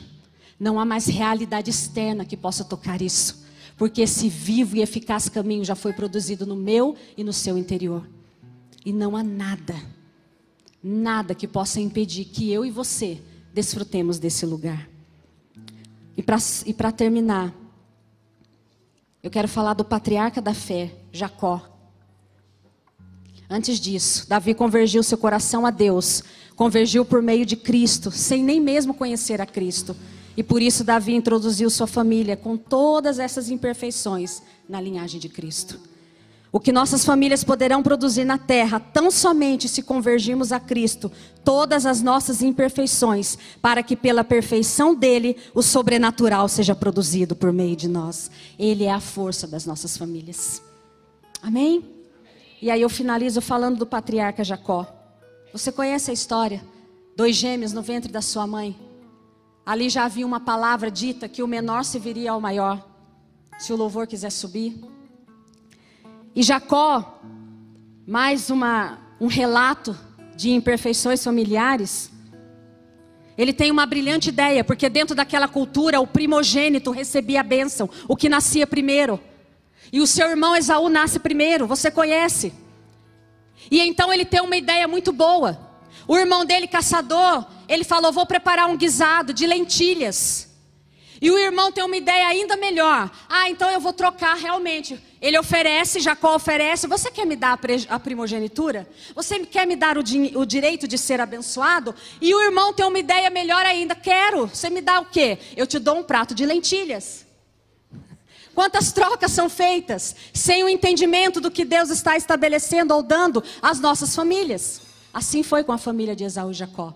Speaker 1: Não há mais realidade externa que possa tocar isso porque esse vivo e eficaz caminho já foi produzido no meu e no seu interior. E não há nada, nada que possa impedir que eu e você desfrutemos desse lugar. E para terminar, eu quero falar do patriarca da fé, Jacó. Antes disso, Davi convergiu seu coração a Deus, convergiu por meio de Cristo, sem nem mesmo conhecer a Cristo. E por isso Davi introduziu sua família com todas essas imperfeições na linhagem de Cristo. O que nossas famílias poderão produzir na terra, tão somente se convergirmos a Cristo, todas as nossas imperfeições, para que pela perfeição dele o sobrenatural seja produzido por meio de nós. Ele é a força das nossas famílias. Amém? E aí eu finalizo falando do patriarca Jacó. Você conhece a história? Dois gêmeos no ventre da sua mãe. Ali já havia uma palavra dita que o menor se viria ao maior. Se o louvor quiser subir. E Jacó, mais uma, um relato de imperfeições familiares. Ele tem uma brilhante ideia, porque dentro daquela cultura o primogênito recebia a bênção, o que nascia primeiro. E o seu irmão Esaú nasce primeiro, você conhece. E então ele tem uma ideia muito boa. O irmão dele, caçador, ele falou: Vou preparar um guisado de lentilhas. E o irmão tem uma ideia ainda melhor. Ah, então eu vou trocar realmente. Ele oferece, Jacó oferece. Você quer me dar a primogenitura? Você quer me dar o, o, direito de ser abençoado? E o irmão tem uma ideia melhor ainda. Quero. Você me dá o quê? Eu te dou um prato de lentilhas. Quantas trocas são feitas sem o entendimento do que Deus está estabelecendo ou dando às nossas famílias? Assim foi com a família de Esaú e Jacó.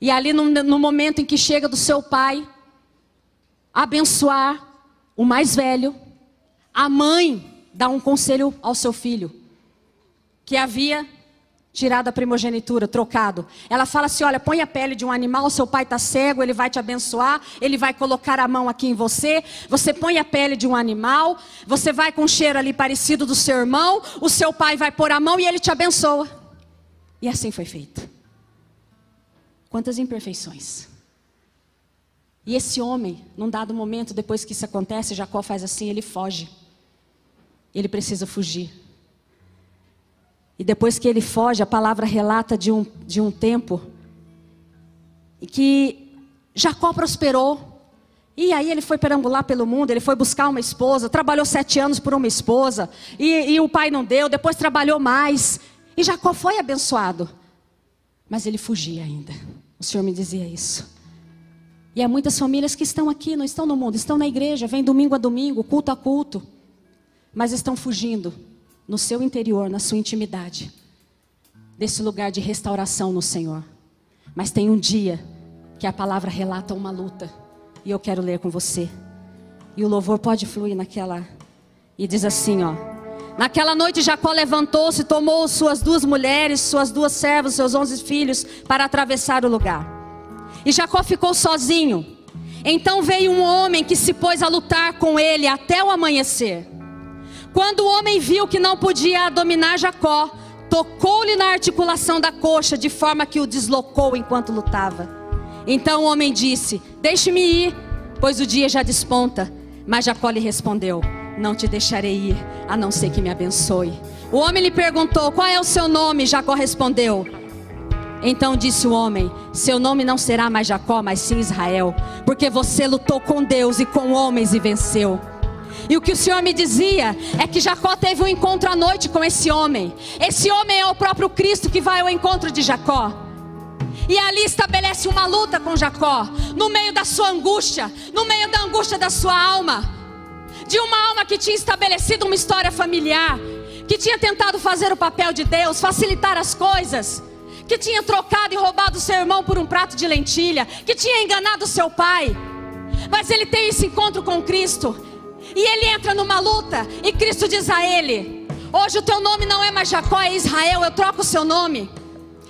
Speaker 1: E ali no, no momento em que chega do seu pai abençoar o mais velho, a mãe dá um conselho ao seu filho que havia tirado a primogenitura, trocado. Ela fala assim: olha, põe a pele de um animal, seu pai está cego, ele vai te abençoar, ele vai colocar a mão aqui em você. Você põe a pele de um animal, você vai com um cheiro ali parecido do seu irmão, o seu pai vai pôr a mão e ele te abençoa. E assim foi feito. Quantas imperfeições. E esse homem, num dado momento, depois que isso acontece, Jacó faz assim, ele foge. Ele precisa fugir. E depois que ele foge, a palavra relata de um, de um tempo em que Jacó prosperou. E aí ele foi perambular pelo mundo, ele foi buscar uma esposa, trabalhou sete anos por uma esposa, e, e o pai não deu, depois trabalhou mais. E Jacó foi abençoado. Mas ele fugia ainda. O Senhor me dizia isso. E há muitas famílias que estão aqui, não estão no mundo, estão na igreja, vêm domingo a domingo, culto a culto, mas estão fugindo no seu interior, na sua intimidade, desse lugar de restauração no Senhor. Mas tem um dia que a palavra relata uma luta, e eu quero ler com você. E o louvor pode fluir naquela. E diz assim, ó. Naquela noite Jacó levantou-se, tomou suas duas mulheres, suas duas servas, seus onze filhos, para atravessar o lugar. E Jacó ficou sozinho. Então veio um homem que se pôs a lutar com ele até o amanhecer. Quando o homem viu que não podia dominar Jacó, tocou-lhe na articulação da coxa, de forma que o deslocou enquanto lutava. Então o homem disse: Deixe-me ir, pois o dia já desponta. Mas Jacó lhe respondeu: Não te deixarei ir, a não ser que me abençoe. O homem lhe perguntou: Qual é o seu nome? Jacó respondeu: então disse o homem: Seu nome não será mais Jacó, mas sim Israel, porque você lutou com Deus e com homens e venceu. E o que o Senhor me dizia é que Jacó teve um encontro à noite com esse homem. Esse homem é o próprio Cristo que vai ao encontro de Jacó. E ali estabelece uma luta com Jacó, no meio da sua angústia, no meio da angústia da sua alma, de uma alma que tinha estabelecido uma história familiar, que tinha tentado fazer o papel de Deus, facilitar as coisas, que tinha trocado e roubado seu irmão por um prato de lentilha, que tinha enganado seu pai. Mas ele tem esse encontro com Cristo e ele entra numa luta. E Cristo diz a ele: Hoje o teu nome não é mais Jacó, é Israel. Eu troco o seu nome.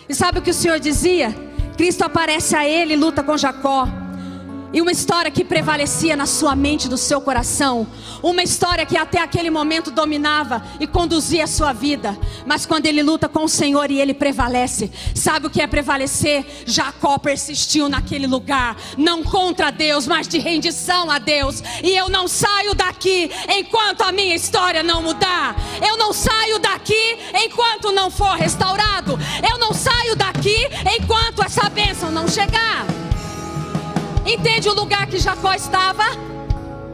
Speaker 1: E sabe o que o Senhor dizia? Cristo aparece a ele e luta com Jacó. E uma história que prevalecia na sua mente, no seu coração. Uma história que até aquele momento dominava e conduzia a sua vida. Mas quando ele luta com o Senhor e ele prevalece, sabe o que é prevalecer? Jacó persistiu naquele lugar, não contra Deus, mas de rendição a Deus. E eu não saio daqui enquanto a minha história não mudar. Eu não saio daqui enquanto não for restaurado. Eu não saio daqui enquanto essa bênção não chegar. Entende o lugar que Jacó estava?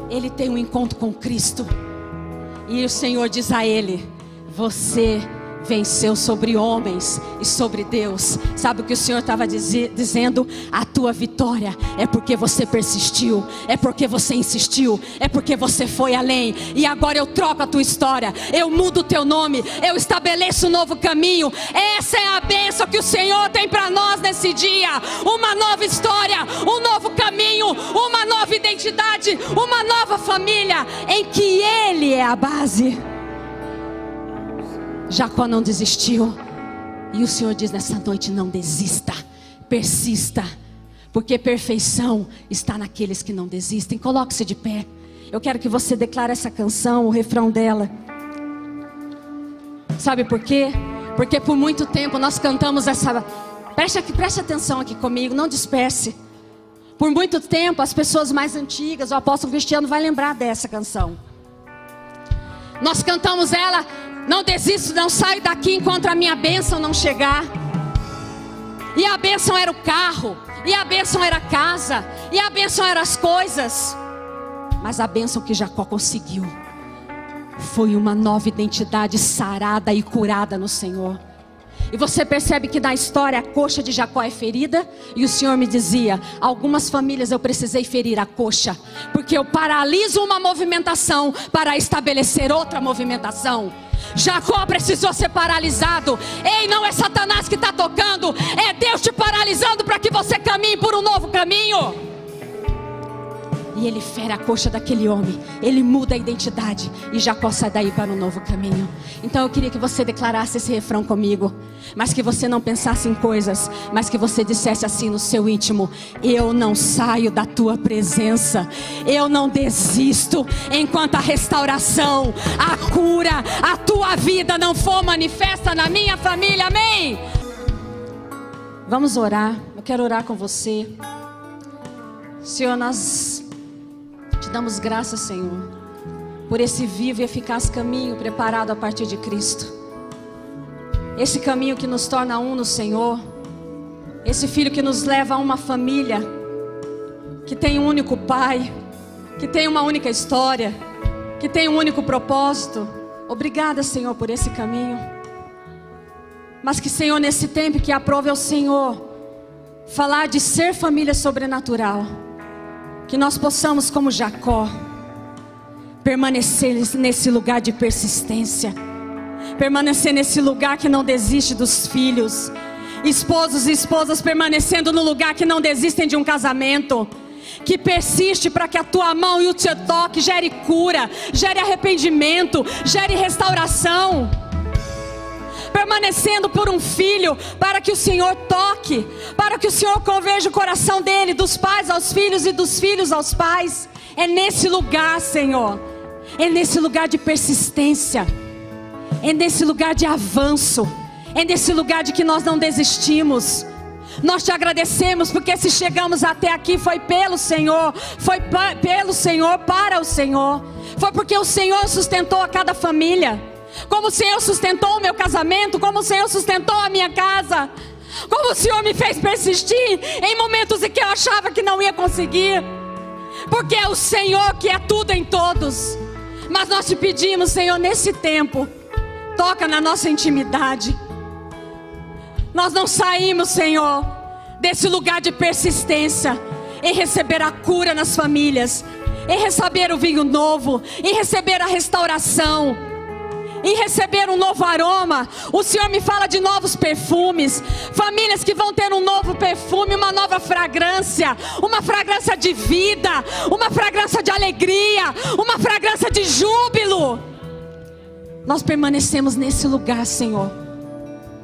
Speaker 1: Ele tem um encontro com Cristo. E o Senhor diz a ele: Você venceu sobre homens e sobre Deus. Sabe o que o Senhor estava dizendo? A tua vitória é porque você persistiu, é porque você insistiu, é porque você foi além. E agora eu troco a tua história, eu mudo o teu nome, eu estabeleço um novo caminho. Essa é a bênção que o Senhor tem para nós nesse dia: uma nova história, um novo caminho, uma nova identidade, uma nova família em que Ele é a base. Jacó não desistiu. E o Senhor diz nessa noite: não desista, persista, porque perfeição está naqueles que não desistem. Coloque-se de pé. Eu quero que você declare essa canção, o refrão dela. Sabe por quê? Porque por muito tempo nós cantamos essa. Preste, aqui, preste atenção aqui comigo, não disperse. Por muito tempo, as pessoas mais antigas, o apóstolo Cristiano vai lembrar dessa canção. Nós cantamos ela não desisto, não saio daqui enquanto a minha bênção não chegar. E a bênção era o carro, e a bênção era a casa, e a bênção eram as coisas. Mas a bênção que Jacó conseguiu foi uma nova identidade sarada e curada no Senhor. E você percebe que na história a coxa de Jacó é ferida, e o Senhor me dizia: algumas famílias eu precisei ferir a coxa, porque eu paraliso uma movimentação para estabelecer outra movimentação. Jacó precisou ser paralisado. Ei, não é Satanás que está tocando, é Deus te paralisando para que você caminhe por um novo caminho. E ele fere a coxa daquele homem. Ele muda a identidade. E Jacó sai daí para um novo caminho. Então eu queria que você declarasse esse refrão comigo. Mas que você não pensasse em coisas. Mas que você dissesse assim no seu íntimo: Eu não saio da tua presença. Eu não desisto. Enquanto a restauração, a cura, a tua vida não for manifesta na minha família. Amém? Vamos orar. Eu quero orar com você. Senhor, nós te damos graças, Senhor, por esse vivo e eficaz caminho preparado a partir de Cristo. Esse caminho que nos torna um no Senhor. Esse filho que nos leva a uma família que tem um único pai, que tem uma única história, que tem um único propósito. Obrigada, Senhor, por esse caminho. Mas que, Senhor, nesse tempo que aprove ao Senhor falar de ser família sobrenatural que nós possamos, como Jacó, permanecer nesse lugar de persistência, permanecer nesse lugar que não desiste dos filhos, esposos e esposas permanecendo no lugar que não desistem de um casamento. Que persiste para que a tua mão e o teu toque gere cura, gere arrependimento, gere restauração permanecendo por um filho, para que o Senhor toque, para que o Senhor converja o coração dele, dos pais aos filhos e dos filhos aos pais. É nesse lugar, Senhor, é nesse lugar de persistência, é nesse lugar de avanço, é nesse lugar de que nós não desistimos. Nós te agradecemos porque se chegamos até aqui foi pelo Senhor, foi pelo Senhor, para o Senhor, foi porque o Senhor sustentou a cada família como o Senhor sustentou o meu casamento, como o Senhor sustentou a minha casa, como o Senhor me fez persistir em momentos em que eu achava que não ia conseguir, porque é o Senhor que é tudo em todos. Mas nós te pedimos, Senhor, nesse tempo, toca na nossa intimidade. Nós não saímos, Senhor, desse lugar de persistência em receber a cura nas famílias, em receber o vinho novo, em receber a restauração em receber um novo aroma. O Senhor me fala de novos perfumes, famílias que vão ter um novo perfume, uma nova fragrância, uma fragrância de vida, uma fragrância de alegria, uma fragrância de júbilo. Nós permanecemos nesse lugar, Senhor,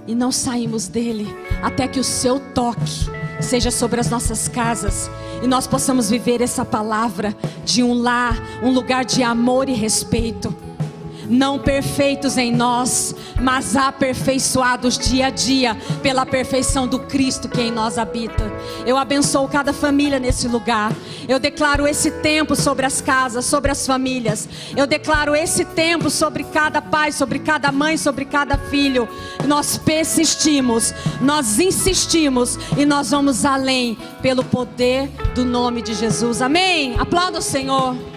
Speaker 1: e não saímos dele até que o seu toque seja sobre as nossas casas e nós possamos viver essa palavra de um lar, um lugar de amor e respeito não perfeitos em nós, mas aperfeiçoados dia a dia pela perfeição do Cristo que em nós habita. Eu abençoo cada família nesse lugar. Eu declaro esse tempo sobre as casas, sobre as famílias. Eu declaro esse tempo sobre cada pai, sobre cada mãe, sobre cada filho. Nós persistimos, nós insistimos e nós vamos além pelo poder do nome de Jesus. Amém. Aplauda o Senhor.